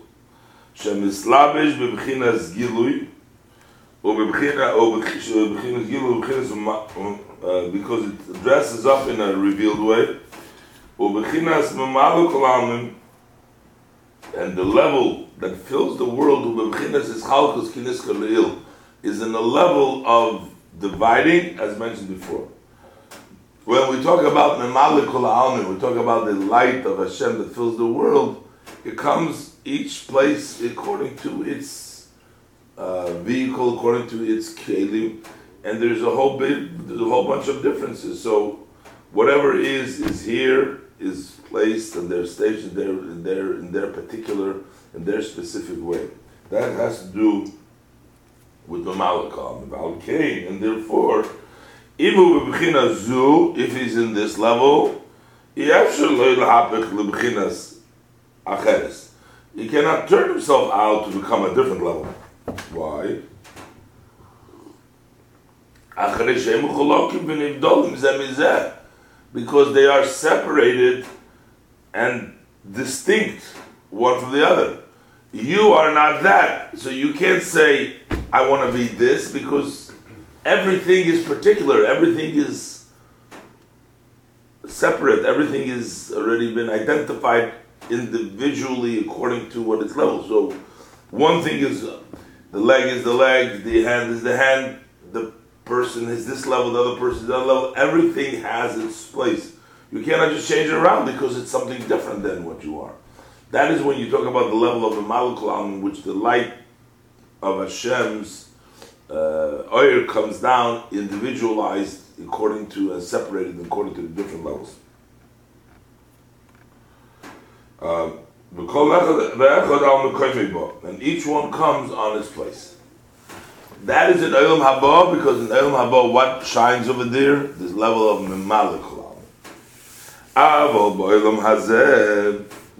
Gilui, or bebechinas gilui, uh, because it dresses up in a revealed way. And the level that fills the world, is in the level of dividing, as mentioned before. When we talk about Memalikul we talk about the light of Hashem that fills the world, it comes each place according to its uh, vehicle, according to its kelim, and there's a whole bit, there's a whole bunch of differences. So whatever is is here is placed and they're stationed there in their in their particular in their specific way. That has to do with the Malakal, the Cain, and therefore, if he's in this level, he cannot turn himself out to become a different level. Why? Because they are separated and distinct one from the other. You are not that. So you can't say, I want to be this because everything is particular, everything is separate, everything is already been identified individually according to what its level. So one thing is the leg is the leg, the hand is the hand, the person is this level, the other person is that level. Everything has its place. You cannot just change it around because it's something different than what you are. That is when you talk about the level of the malukal in which the light of Hashem's uh, oil comes down individualized according to and separated according to the different levels. Uh, and each one comes on its place. That is in Olam Haba because in Olam Haba, what shines over there? This level of Mimalik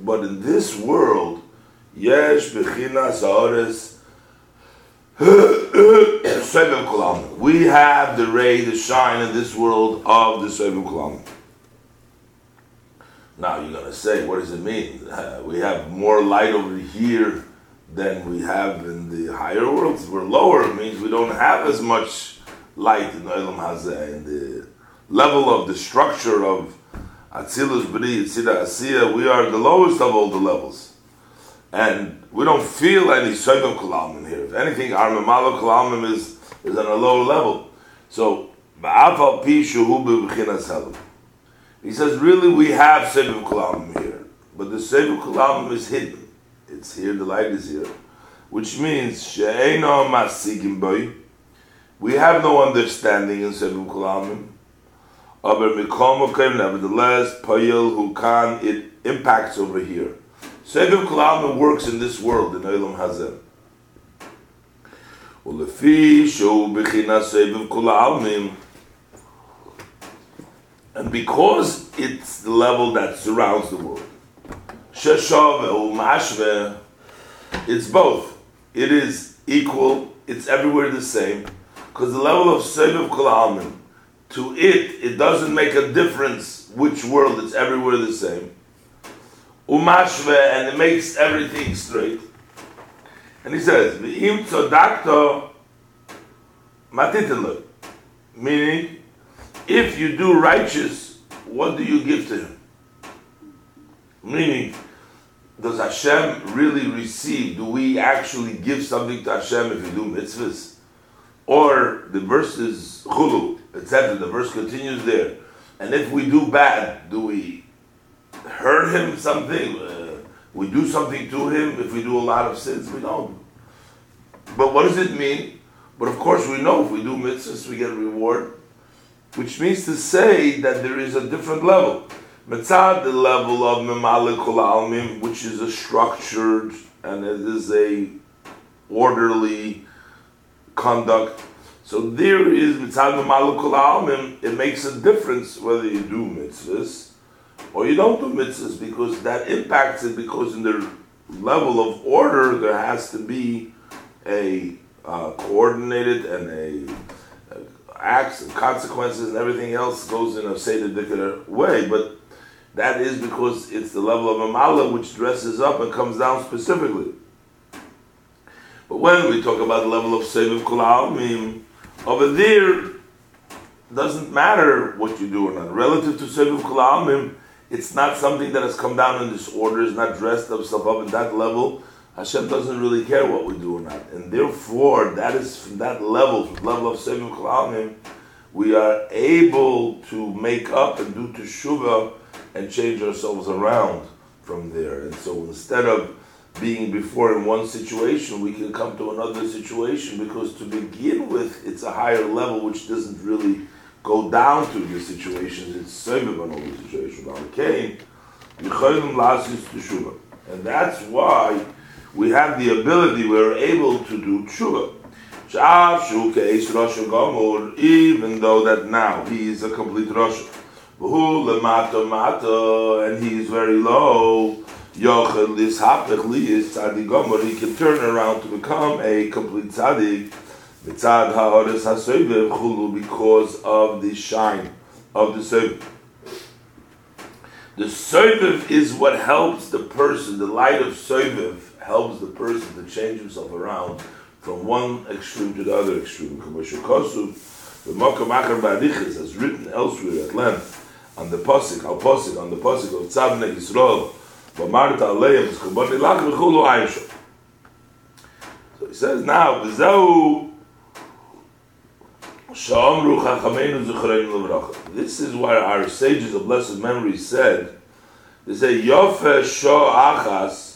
But in this world, Yesh Bechinas Aores we have the ray, the shine in this world of the Sevim. Now you're to say, what does it mean? Uh, we have more light over here than we have in the higher worlds. We're lower, it means we don't have as much light in Olam Hazeh. In the level of the structure of Atzilus B'ri, Yitzira Asiya, we are the lowest of all the levels. And we don't feel any Soivim Kalamim here. If anything, our Mamalo Kalamim is, is on a lower level. So, Ba'afal Pi Shuhu B'chinas He says, really, we have Soivim Kalamim here. But the Soivim Kalamim is hidden. It's here, the light is here. Which means, She'eno Masigim Boy. We have no understanding in Soivim Kalamim. Aber Mikom nevertheless, Payil who can, it impacts over here. Seviv Kol works in this world, in Olam Hazeh. ולפי שהוא בחינה סבב כל העלמים, and because it's the level that surrounds the world, it's both. It is equal, it's everywhere the same, because the level of Seviv Kol to it, it doesn't make a difference which world, it's everywhere the same umashve, and it makes everything straight. And he says, "V'im tzodakto matitelu," meaning, if you do righteous, what do you give to him? Meaning, does Hashem really receive? Do we actually give something to Hashem if we do mitzvahs? Or the verse is chulu, etc. The verse continues there. And if we do bad, do we hurt him something, uh, we do something to him. If we do a lot of sins, we don't. But what does it mean? But of course, we know if we do mitzvahs, we get reward, which means to say that there is a different level. Mitzad, the level of Memalikul Almim, which is a structured and it is a orderly conduct. So there is mitzvah malukul It makes a difference whether you do mitzvahs or you don't do mitzvahs because that impacts it. Because in the level of order, there has to be a uh, coordinated and a, acts and consequences and everything else goes in a seder way. But that is because it's the level of a mala which dresses up and comes down specifically. But when we talk about the level of seviv kol over there doesn't matter what you do or not. Relative to seviv kol it's not something that has come down in disorder, it's not dressed stuff up at that level. Hashem doesn't really care what we do or not. And therefore, that is from that level, from the level of Sevim Kalamim, we are able to make up and do teshuva and change ourselves around from there. And so instead of being before in one situation, we can come to another situation because to begin with, it's a higher level which doesn't really go down to the situations. It's Seviv on all the situations. And that's why we have the ability, we're able to do tshuva. Even though that now he is a complete Rosh. And he is very low. He can turn around to become a complete tzaddik because of the shine of the seviv. The seviv is what helps the person, the light of seviv helps the person to change himself around from one extreme to the other extreme. The Makam Akar Badichis has written elsewhere at length on the Pasik, al Pasik, on the Pasik of Tzavne Yisrael, Bamarta Aleim, Zchubani Lach V'chulu Aisha. So he says now, V'zehu Sha'amru Chachameinu Zuchreinu Levracha. This is why our sages of blessed memory said, they say, Yofe Shah Achas,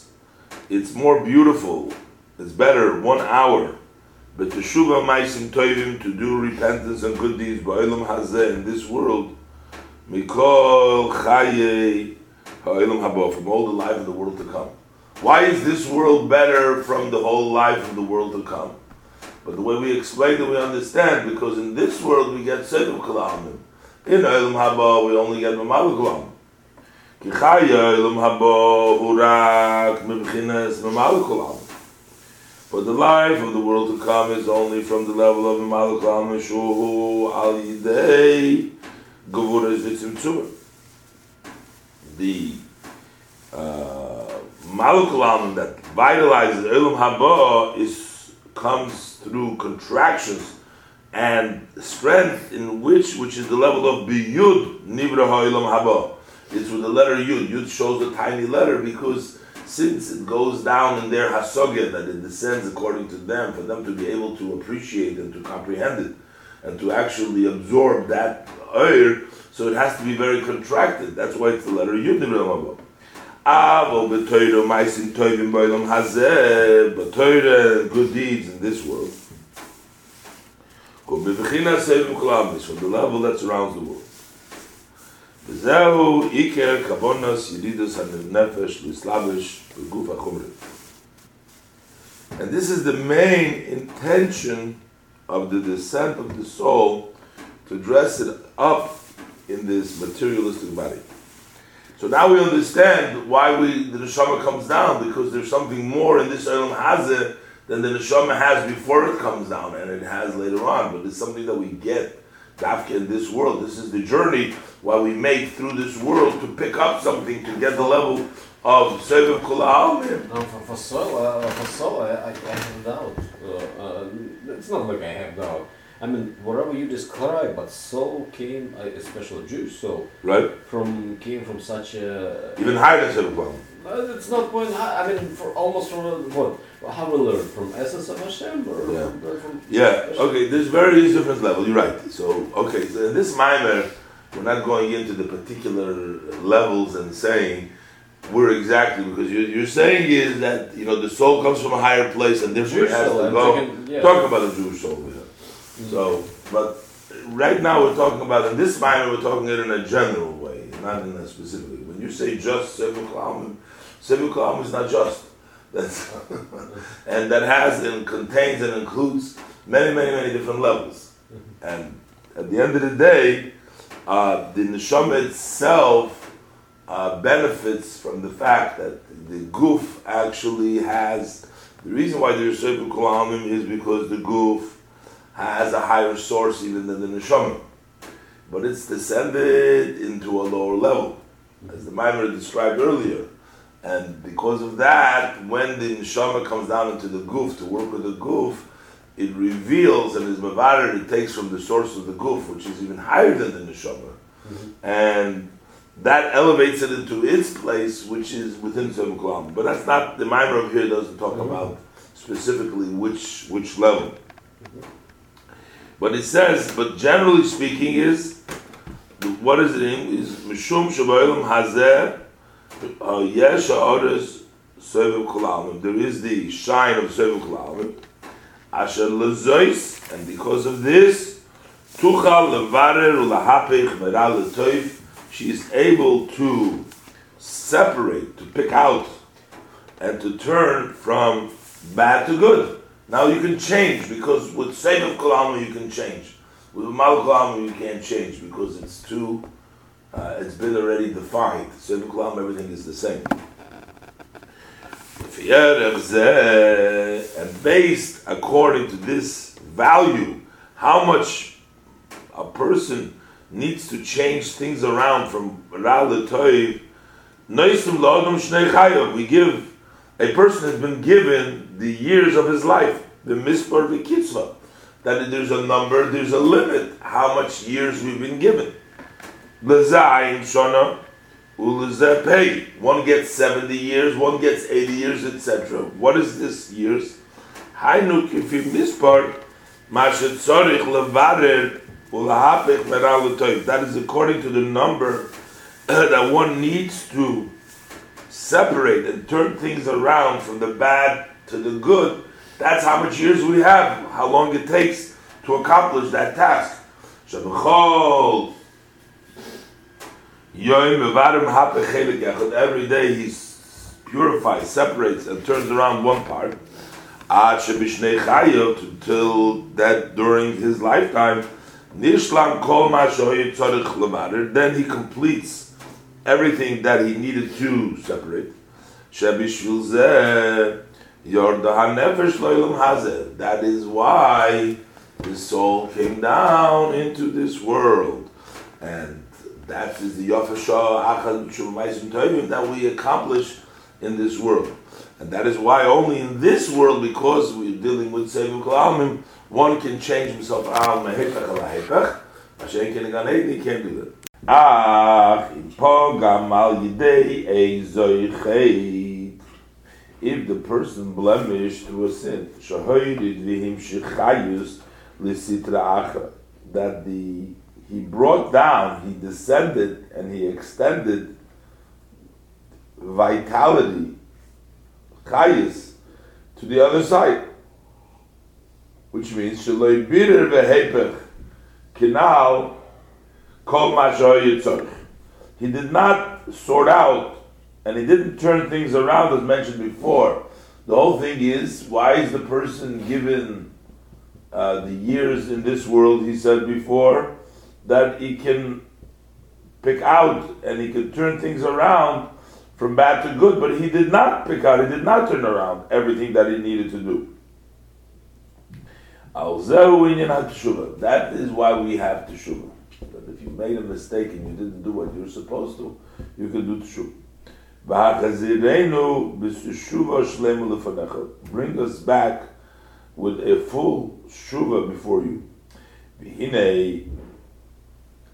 it's more beautiful, it's better one hour. But to shuva maisim toivim to do repentance and good deeds ba'ilam hazeh in this world, mikol chaye ha'ilam haba from all the life of the world to come. Why is this world better from the whole life of the world to come? But the way we explain it, we understand because in this world we get seven kalamim. In ha'ilam haba we only get mamal kalamim. כי the life of the world to come is only from the level of mamalakul alma shuhu al The uh, that vitalizes ilam habo is comes through contractions and strength in which, which is the level of biyud nivra ha'ilam habo it's with the letter Yud. Yud shows a tiny letter because since it goes down in their hasogya, that it descends according to them, for them to be able to appreciate and to comprehend it, and to actually absorb that oir, so it has to be very contracted. That's why it's the letter Yud in Ramabah. Avo toivim b'olam hazeh, b'toyra good deeds in this world. From the level that surrounds the world. וזהו עיקר כבונוס ילידוס הנפש לסלאביש בגוף החומרי. And this is the main intention of the descent of the soul to dress it up in this materialistic body. So now we understand why we the neshama comes down because there's something more in this olam hazeh than the neshama has before it comes down and it has later on. But it's something that we get dafka in this world. This is the journey while we make through this world to pick up something to get the level of Seviv Kula No, for, for soul, uh, for soul, I, I, I have doubt. Uh, uh, it's not like I have doubt. I mean, whatever you describe, but soul came, uh, especially Jewish so right? From came from such a even higher than Seviv uh, it's not point high. I mean, for almost from a, what? How we learn from essence of Hashem, or yeah, from, yeah. Okay, there's various different levels. You're right. So okay, so in this minor, we're not going into the particular levels and saying we're exactly because you're, you're saying is that you know the soul comes from a higher place and therefore it has soul, to go. Thinking, yeah. Talking about the Jewish soul, yeah. Mm-hmm. So, but right now we're talking about in this minor we're talking it in a general way, not in a specific. When you say just seven kalam, seven kalam is not just. And that has and contains and includes many, many, many different levels. And at the end of the day, uh, the neshama itself uh, benefits from the fact that the goof actually has. The reason why the Seviv Kulamim is because the goof has a higher source even than the neshama, but it's descended into a lower level, as the Maimer described earlier. And because of that, when the neshama comes down into the goof to work with the goof, it reveals and is mavarer, it takes from the source of the goof, which is even higher than the neshama, mm-hmm. and that elevates it into its place, which is within Seven But that's not the mimer over here doesn't talk mm-hmm. about specifically which which level. Mm-hmm. But it says, but generally speaking, is what is it in? Is Mishum Shabayim Hazer Uh, Yesh Ha'odes Seven Kolalim. There is the shine of Seven Kolalim. Asher lezois, and because of this, tuchal levarer ulahapich meral she is able to separate, to pick out, and to turn from bad to good. Now you can change because with Seif Kalama you can change. With Mal Kalama you can't change because it's too, uh, it's been already defined. Seif Kalama everything is the same. And based according to this value, how much a person needs to change things around from Ra Toiv, we give a person has been given the years of his life, the mispar v'kitzva, that there's a number, there's a limit how much years we've been given. L'zayin shona, pay. One gets 70 years, one gets 80 years, etc. What is this years? Hainu kifi mispar, mashet tzorich levarer ulahapich meral That is according to the number that one needs to separate and turn things around from the bad to the good. That's how much years we have, how long it takes to accomplish that task. Shabachol Every day he purifies, separates, and turns around one part. Until that during his lifetime, then he completes everything that he needed to separate. That is why the soul came down into this world. And that is the Yafashah that we accomplish in this world. And that is why only in this world, because we're dealing with Sevim Kalamim, one can change himself. Hashem can't do that. Ach, If the person blemished a sin, that the he brought down, he descended, and he extended vitality, chayis, to the other side. Which means, shaloi bitter vehepech, kinal, kol He did not sort out, and he didn't turn things around as mentioned before. The whole thing is, why is the person given uh, the years in this world, he said before, that he can pick out and he can turn things around from bad to good, but he did not pick out, he did not turn around everything that he needed to do. That is why we have teshuva. That if you made a mistake and you didn't do what you were supposed to, you can do teshuva. Bring us back with a full shuva before you.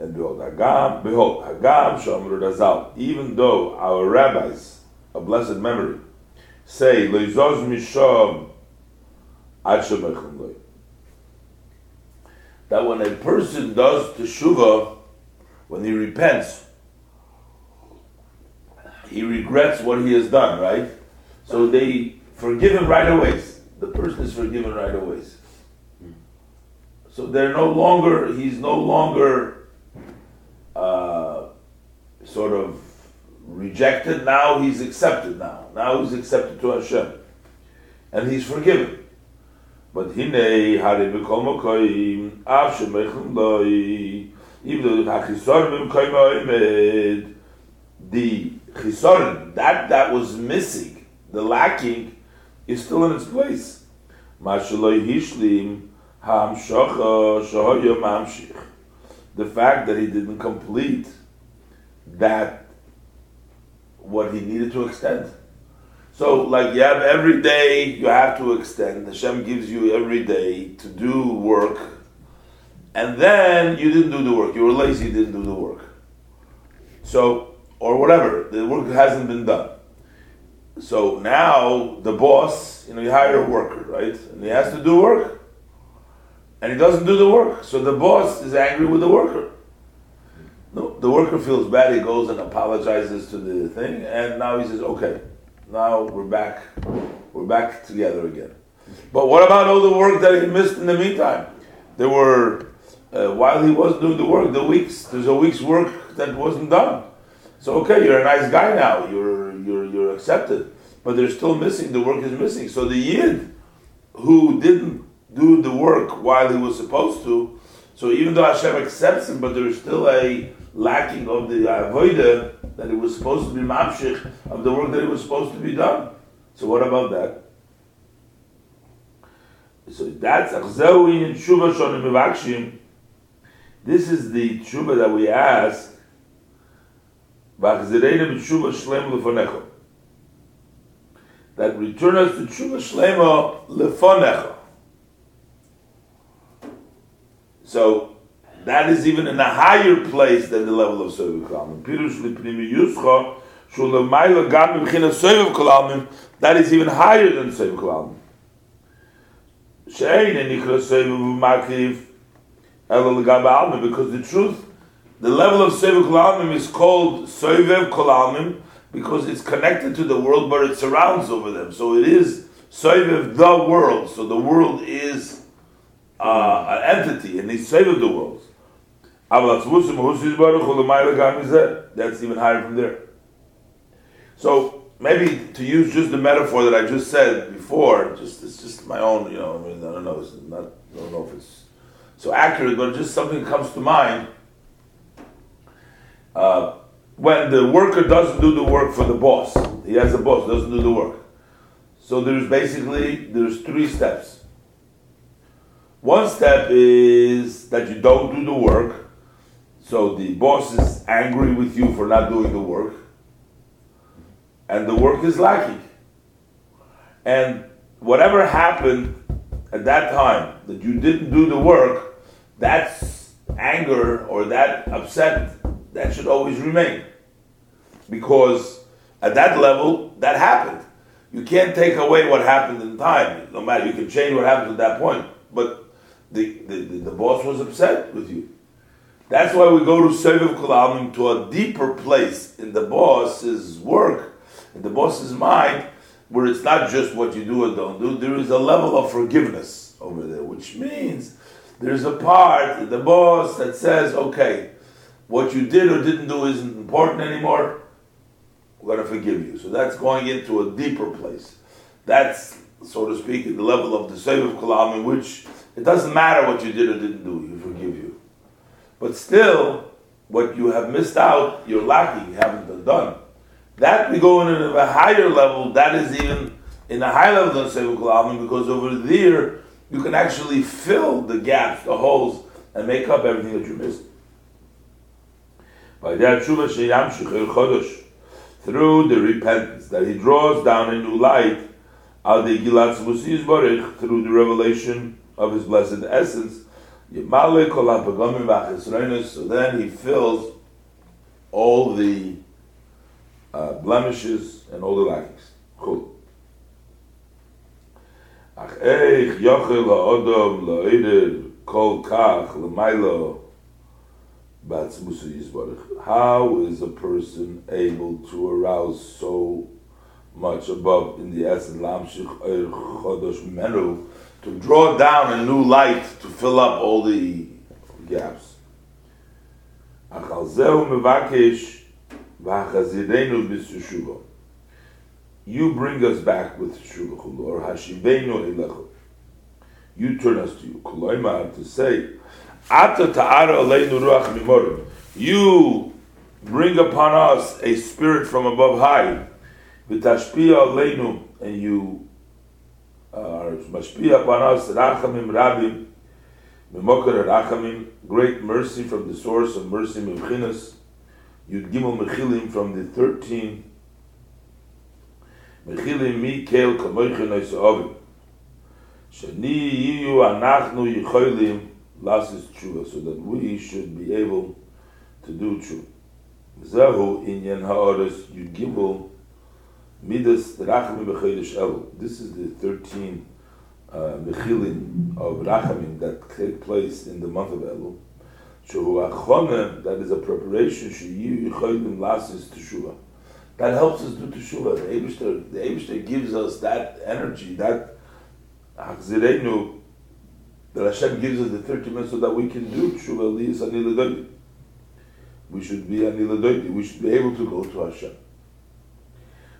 And behold, Hagam, behold, Hagam Shomru Razal, even though our rabbis, a blessed memory, say, Leizoz Mishom Ad that when a person does teshuva, when he repents, he regrets what he has done, right? So they forgive him right away. The person is forgiven right away. So they're no longer, he's no longer uh, sort of rejected. Now he's accepted. Now, now he's accepted to Hashem, and he's forgiven. But hine hari bekol mokoim av shemechlum loi even though the chisorim oimed the chisorim that that was missing the lacking is still in its place mashaloi hishlim ham shocha shohoyo mamshich the fact that he didn't complete that what he needed to extend so, like you have every day, you have to extend. Hashem gives you every day to do work, and then you didn't do the work. You were lazy, you didn't do the work. So, or whatever, the work hasn't been done. So now the boss, you know, you hire a worker, right? And he has to do work, and he doesn't do the work. So the boss is angry with the worker. No, the worker feels bad. He goes and apologizes to the thing, and now he says, "Okay." now we're back, we're back together again. But what about all the work that he missed in the meantime? There were, uh, while he was doing the work, the weeks, there's a week's work that wasn't done. So okay, you're a nice guy now, you're, you're, you're accepted, but they're still missing, the work is missing. So the Yid who didn't do the work while he was supposed to, so even though Hashem accepts him, but there's still a lacking of the avodah that it was supposed to be mamshich of the work that it was supposed to be done. So what about that? So that's achzeui in shonim mivakshim. This is the tshuva that we ask. V'achzireinu b'tshuva shlem lefonecho. That return us to tshuva shlema lefonecho. So that is even in a higher place than the level of Soviv Kalamim. That is even higher than Soviv Kalamim. And because the truth, the level of Soviv is called Soviv because it's connected to the world, but it surrounds over them. So it is Soviv the world. So the world is uh, an entity, and he's Soviv the world. That's even higher from there. So maybe to use just the metaphor that I just said before, just it's just my own, you know. I don't know. It's not. I don't know if it's so accurate, but just something comes to mind. Uh, when the worker doesn't do the work for the boss, he has a boss doesn't do the work. So there's basically there's three steps. One step is that you don't do the work, so the boss is angry with you for not doing the work, and the work is lacking. And whatever happened at that time that you didn't do the work, that's anger or that upset that should always remain. Because at that level, that happened. You can't take away what happened in time. No matter, you can change what happened at that point. But the, the, the, boss was upset with you. That's why we go to Seviv Kulamim to a deeper place in the boss's work, in the boss's mind, where it's not just what you do or don't do. There is a level of forgiveness over there, which means there's a part in the boss that says, okay, what you did or didn't do isn't important anymore. We're going to forgive you. So that's going into a deeper place. That's, so to speak, the level of the Seviv Kulamim, in which it doesn't matter what you did or didn't do, you forgive you. But still, what you have missed out, you're lacking, you haven't been done. That we go in a higher level, that is even in a high level than Sevuk Alim, because over there, you can actually fill the gaps, the holes, and make up everything that you missed. By that through the repentance that he draws down a new light, through the revelation of his blessed essence, so then he fills all the uh, blemishes and all the lackings. Cool. Ach eich yochel ha'odom la'idir kol kach l'maylo b'atzmusu yisbarach. How is a person able to arouse so much above in the essence lamshich eich chodosh menu to draw down a new light to fill up all the gaps. You bring us back with Shuvah or Hashivenu Elechu. you turn us to you. Koloima to say, Ata ta'ara aleinu ruach mimorim. You bring upon us a spirit from above high. V'tashpia aleinu, and you mashpia upon us, rachamim rabim, Memokar Rachamim, great mercy from the source of mercy, Mevchinas, Yud Gimel Mechilim from the 13 Mechilim mi kel kamoichin ois ovim. Shani yiyu anachnu yichoylim lasis tshuva, so that we should be able to do tshuva. Zehu inyan ha'oris Yud Gimel midas rachamim b'chodesh elu. This is the 13 uh, mechilin of rachamim that take place in the month of Elul. Shehu achone, that is a preparation, sheyu yichoydim lasis teshuva. That helps us do teshuva. The Eibishter, the Eibishter gives us that energy, that achzirenu, that Hashem gives us the 30 minutes so that we can do teshuva liyis aniladoidi. We should be aniladoidi. We should be able to go to Hashem.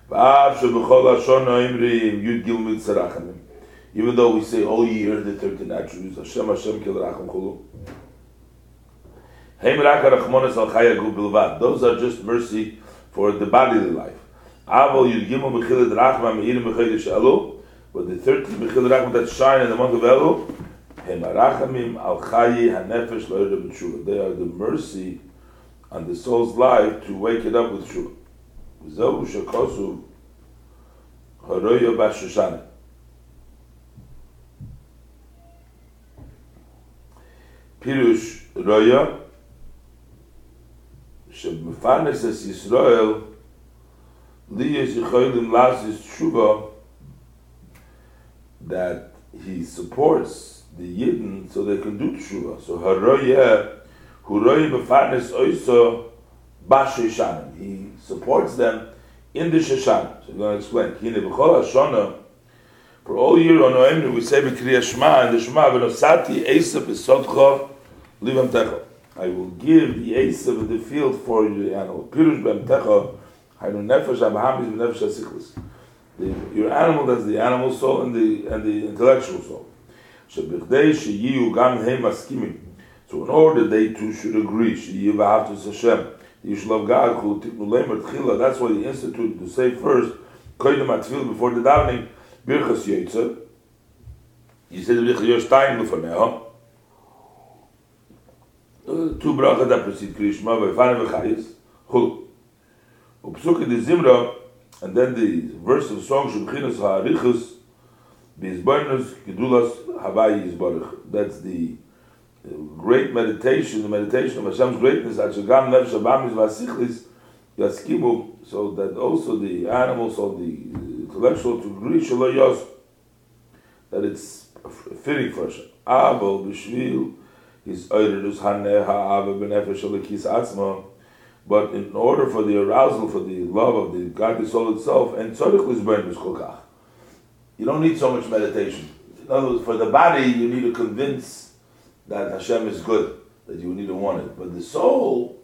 V'av shebechol hashon imrim yud gil mitzarachamim. Even though we say oh, all year the 13 attributes, Hashem Hashem Kil Racham Chulu. Those are just mercy for the bodily life. But the 13 Mechilad Rachma that shine in the month of Elul, Hem Arachamim Al Chayi HaNefesh. They are the mercy on the soul's life to wake it up with Tshuva. Zehu Shekosu Haroyo Bashushanim. פירוש רויה שבפרנס את ישראל לי יש יכולים לעשות תשובה that he supports the Yidden so they can do tshuva. So haroya huroya befarnes oiso b'sheshanim. He supports them in the sheshanim. So we're going to explain. For all year on Noemnu we say b'kriyah Shema and the Shema v'nosati Esav b'sodcha livam techa. I will give the Esav of the field for the animal. Pirush b'em techa haynu nefesh abahamis b'nefesh hasichlis. Your animal that's the animal soul and the and the intellectual soul. Shebichdei sheyiyu gam heim askimim. So in order they too should agree, sheyiyu v'havtus Hashem. You should love God. Who tiknu lemer tchila. That's why he instituted to say first, koydem atfil before the davening. Birchas Yetzer. You said Birchas Yoshtaim Lufaneo. Two brachas that precede Krishma, Vayfanim V'chayis, Chul. Upsuk in the Zimra, and then the verse of the song, Shemchinas Ha'arichus, B'izbarnus Gedulas Havayi Yizbarach. That's the great meditation, the meditation of Hashem's greatness, so that also the animals, or the intellectual to agree that it's fitting for Hashem. Abel b'shvil is oiridus haneh ha'ave b'nefesh alikis atzma but in order for the arousal, for the love of the godly soul itself, and tzorich lizbein kolkach. You don't need so much meditation. In other words, for the body, you need to convince that Hashem is good, that you need to want it. But the soul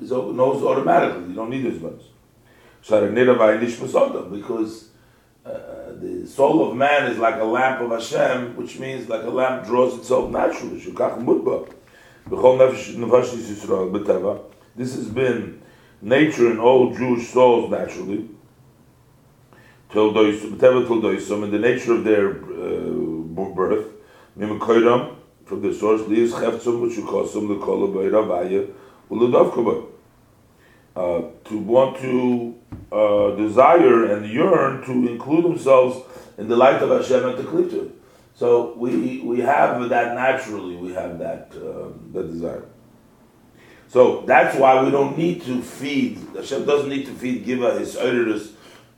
is, knows automatically. You don't need this much. Because uh, the soul of man is like a lamp of Hashem, which means like a lamp draws itself naturally. This has been nature in all Jewish souls naturally. Till in the nature of their uh, birth, from the source, which you call some the uh, to want to uh, desire and yearn to include themselves in the light of Hashem and to it. So we we have that naturally. We have that uh, that desire. So that's why we don't need to feed. Hashem doesn't need to feed Giva his oiris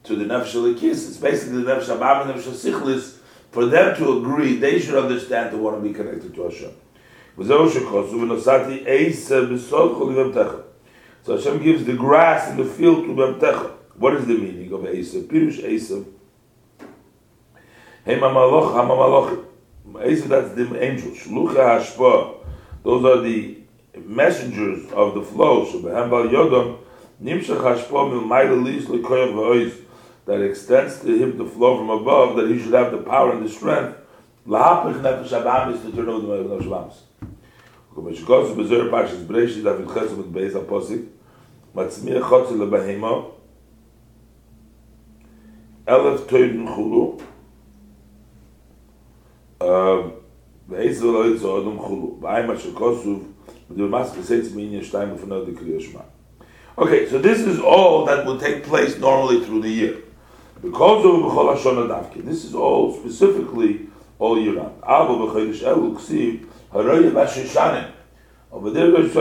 to the nefesh. It's basically the nefesh and nefesh. For them to agree, they should understand to want to be connected to Hashem. So Hashem gives the grass in the field to Bemtecha. What is the meaning of Esav? Pirush Esav. Hey Mamaloch, Hamamaloch. Esav, that's the angels. Shlucha Hashpa. Those are the messengers of the flow. Shebehem Bal Yodom. Nimshach Hashpa Mil Maila Lis Lekoyav Ha'oiz. That extends to him the flow from above, that he should have the power and the strength Lahapich nefesh abam is to turn over the nefesh abam. Kuma shkos bezer pashis breish da vit khas mit beis aposik. Matzmir khotz le behemo. Elf toiden khulu. Beis um, soll oi so khulu. Bei ma shkos mit der mas gesetz min in stein von der kriyashma. Okay, so this is all that will take place normally through the year. This is all specifically all year round. Over there, Midas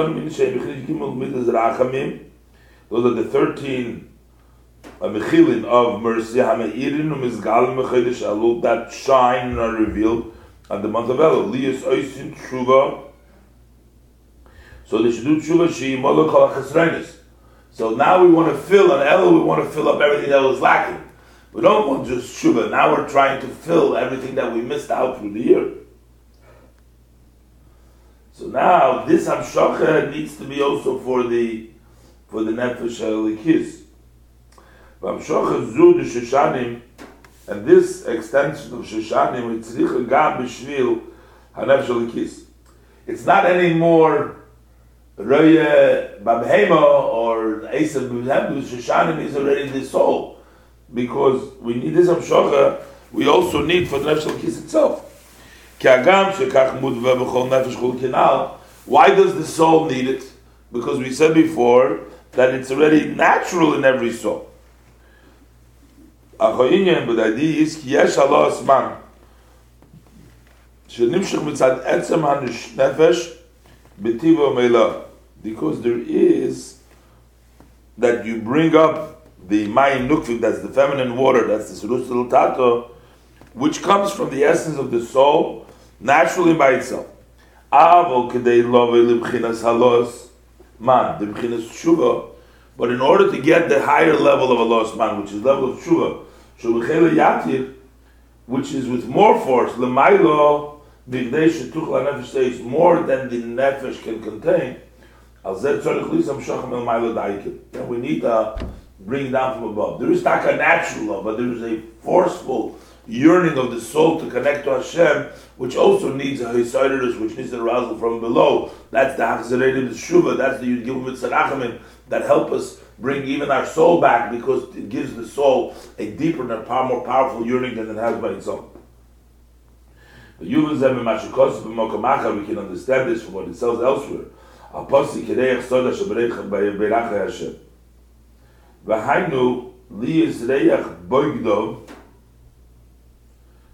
Rachamim. Those are the 13 uh, Mechilin of mercy. Hameirin U'Mizgalim B'chodesh Elu that shine and are revealed on the month of Elul. Liyas. So they should do Tshuva. So now we want to fill, on Elul we want to fill up everything that was lacking. We don't want just Shuvah. Now we're trying to fill everything that we missed out through the year. So now this Hamshacha needs to be also for the for the Nefesh Elikis. Hamshacha Zu the Shoshanim, and this extension of Shoshanim, it's Gam B'Shvil HaNefesh Elikis. It's not anymore Roya Babhema or Asa Babhema, Shoshanim is already the soul because we need this Hamshacha, we also need for the Nefesh Kiss itself. Why does the soul need it? Because we said before that it's already natural in every soul. Because there is that you bring up the mayim nukvik, that's the feminine water, that's the surus tato, which comes from the essence of the soul naturally by itself. Avo kedei love libchinas halos man, the bchinas tshuva. But in order to get the higher level of a lost man, which is level of tshuva, shubechele yatir, which is with more force, lemailo bigdei shetuch nefesh says more than the nefesh can contain. Al zeh tzorich el mailo daikim. Then we need a bring down from above. There is not a natural love, but there is a forceful yearning of the soul to connect to Hashem, which also needs a hisayrus, which needs an arousal from below. That's the hachzaredim shuva. That's the yudgim mitzarachamim that help us bring even our soul back because it gives the soul a deeper and a more powerful yearning than it has by itself. We can understand this from what it says elsewhere. V'hainu liyis reyach boigdov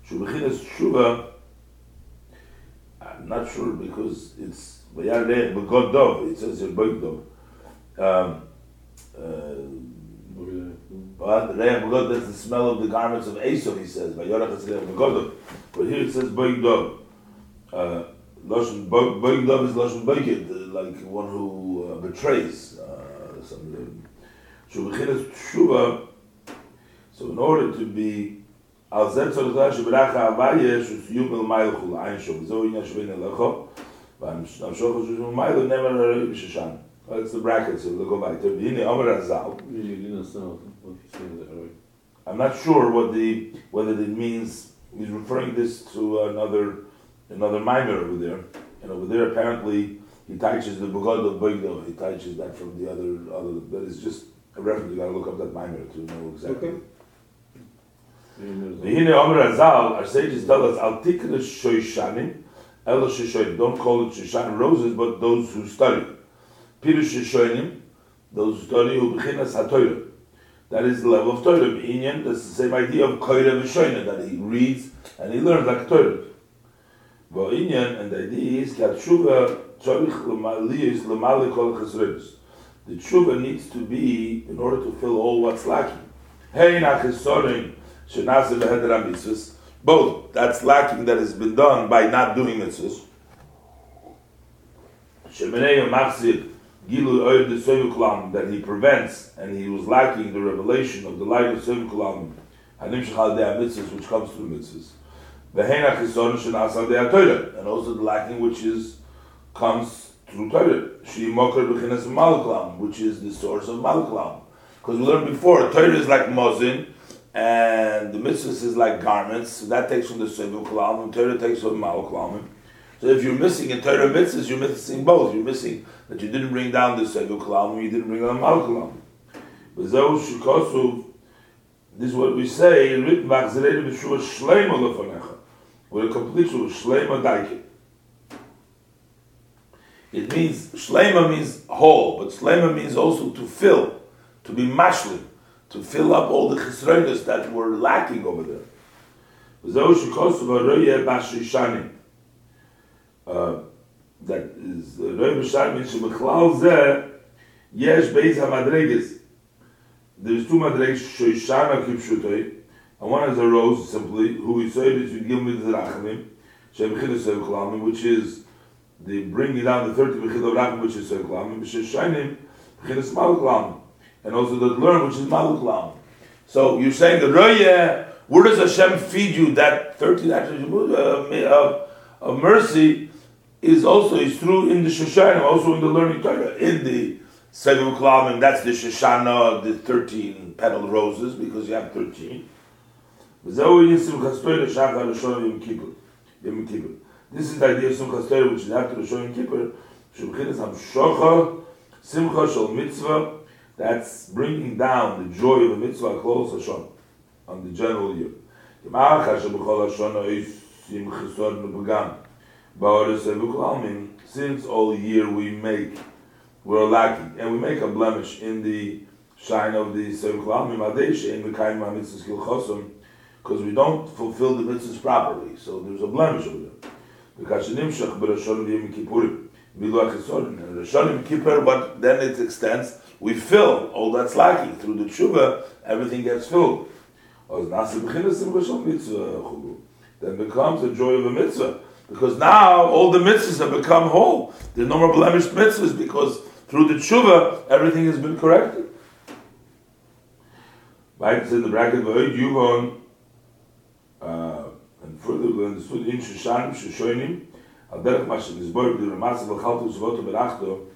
shubichinus shuva I'm not sure because it's v'yareh begodov. it says in boigdov um, uh, but reyach v'godov that's the smell of the garments of Esau he says v'yorach es begodov. but here it says boigdov uh, Boigdov is Lashon Boigid like one who uh, betrays uh, somebody some so in order to be al zet so da she bracha avaye shu yum mayl ein shu zo in shvein el kho va am shom shu shu mayl never re shan that's the bracket so look over to in amar azal I'm not sure what the whether it means. He's referring this to another another mimer over there. And over there apparently he touches the bugad of Boigdo, he touches that from the other other that is just a reference, you gotta look up that minor to know exactly. Okay. V'hine Omer Azal, our sages tell us, Al tikra shoishanim, elo shishoinim. Don't call it shoshanim roses, but those who study. Pirush shishoinim, those who study, who b'chinas ha That is the level of Torah. Inyan, that's the same idea of koira v'shoina, that he reads and he learns like Torah. V'inyan, and the idea is, ki tshuva tzorich l'maliyis l'mali kol chesredus the tshuva needs to be in order to fill all what's lacking. Both that's lacking that has been done by not doing mitzvahs. That he prevents and he was lacking the revelation of the light of Soyukulam, which comes through mitzvahs. And also the lacking which is comes malklam, which is the source of malklam. Because we learned before, Torah is like mozin, and the mitzvah is like garments. So that takes from the Seviv Kulamim, Torah takes from Mal Kalamim. So if you're missing in Torah mitzvahs, you're missing both. You're missing that you didn't bring down the Seviv Kulamim, you didn't bring down Mal Kalamim. But those Shukosu, this is what we say, in written back Zereda B'Shua Shleima Lefanecha, with a complete Shleima Daike. It means, Shleima means whole, but Shleima means also to fill, to be mashlim to fill up all the chesronis that were lacking over there. Uh, that is Roy Bashani shemechlal zeh yesh beis hamadreges. There's two madreges shoishana kipshutoi, and one is a rose simply who we say that you give me the rachamim shemechidus sevchlamim, which is the bringing down the thirty mechid of rachamim, which is uh, sevchlamim, b'sheshanim mechidus malchlamim and also the learn, which is Maluklam. So you're saying the Roya, where does Hashem feed you that 13 attributes uh, of, uh, of, of mercy is also is true in the Shoshana, also in the learning Torah, in the Seviv Kulamim, that's the Shoshana, of the 13 petal roses, because you have 13. This is the idea of Simchas Torah, which is after the Shoshana Kippur, Shemchinas HaMshocha, Simcha Shal Mitzvah, that's bringing down the joy of the mitzvah close Hashem on the general year. Since all year we make, we're lacking, and we make a blemish in the shine of the Seviv Kulamim Adesha in the Kaim HaMitzvahs Kilchosim, because we don't fulfill the mitzvahs properly. So there's a blemish over. Because Nimshach B'Rashon Yom Kippurim, Rashon Kippur, but then it extends we fill all that's lacking through the tshuva, everything gets filled. Then becomes the joy of a mitzvah. Because now all the mitzvahs have become whole. There's no more blemished mitzvahs because through the tshuva everything has been corrected. Right? It's in the bracket uh, further we understood in Shushanim, Shushoinim, al derech mashim izbor b'dir ramasav al-chaltu zvotu berachto,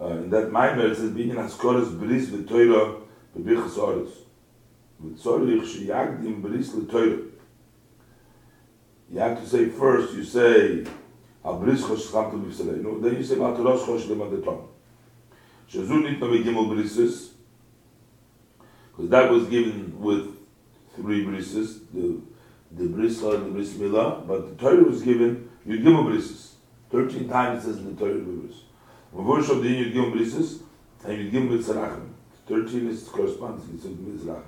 uh, in that Maimer it says binyan haskoras bris v'toira b'bichas oris. V'tzorich sheyagdim bris l'toira. You have to say first, you say, al bris chosh schamtu b'v'saleinu, then you say, al torosh chosh l'madetom. Shazu nitna v'gimel brises, because that was given with three brises, the the bris or the bris mila, but the Torah was given you give brises. Thirteen times it says in the Torah bris. When verse of the you give brises and you give mitzrachim. Thirteen is corresponding to mitzrach.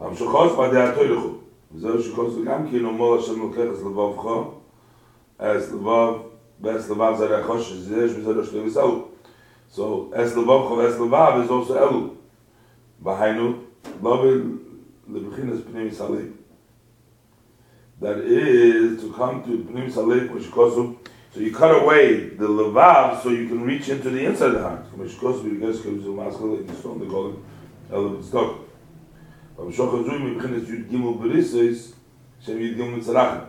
Am shochos ba de Torah. Ze shochos gam ki no mola shel mokher as lavav kho. As lavav bes lavav ze ra khosh ze ze ze shel misau. So as lavav kho as lavav is also elu. Ba hayno lavav le bkhin as pnei misalei. that is to come to Pnim Saleh Mishkosu. So you cut away the Levav so you can reach into the inside of the heart. Mishkosu, because it comes to Maskal, and it's from the Golem, Elam Stok. Rav Shocha Zui, Mibchinas Yud Gimel Shem Yud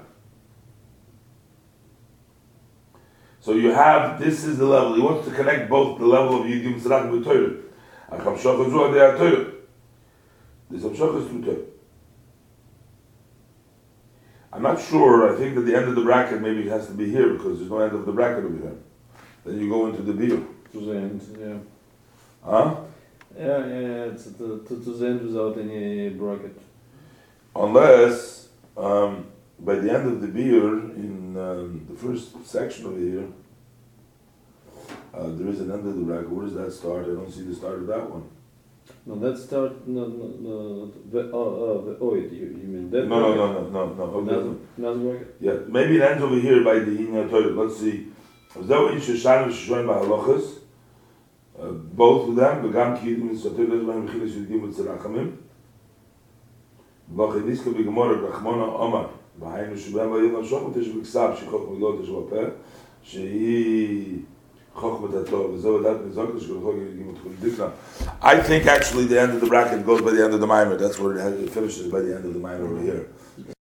So you have, this is the level. He wants to connect both the level of Yud Gimel Mitzrachim with Torah. And Rav Shocha they are Torah. Torah. I'm not sure. I think that the end of the bracket maybe it has to be here because there's no end of the bracket over here. Then you go into the beer. To the end, yeah. Huh? Yeah, yeah, yeah. It's to, to, to the end without any bracket. Unless um, by the end of the beer, in um, the first section over here, uh, there is an end of the bracket. Where does that start? I don't see the start of that one. No, that start, no, no, no, the, oh, oh, the oid, you, you mean that No, no, no, no, no, no. Okay. another bracket? Yeah, maybe it ends over here by the Inya toilet. Let's see. Zeu in Shoshan v'Shoshan ba'halachas. Uh, Both of them, וגם כי ידעים לסתר לזמן מחילה שיודעים בצרחמים. ואחרי ניסקה בגמור רחמונה עומר, והיינו שבהם ויום השוחמות יש בכסף שחוק מגלות יש בפה, שהיא I think actually the end of the bracket goes by the end of the mimer. That's where it, finishes by the end of the mimer over here.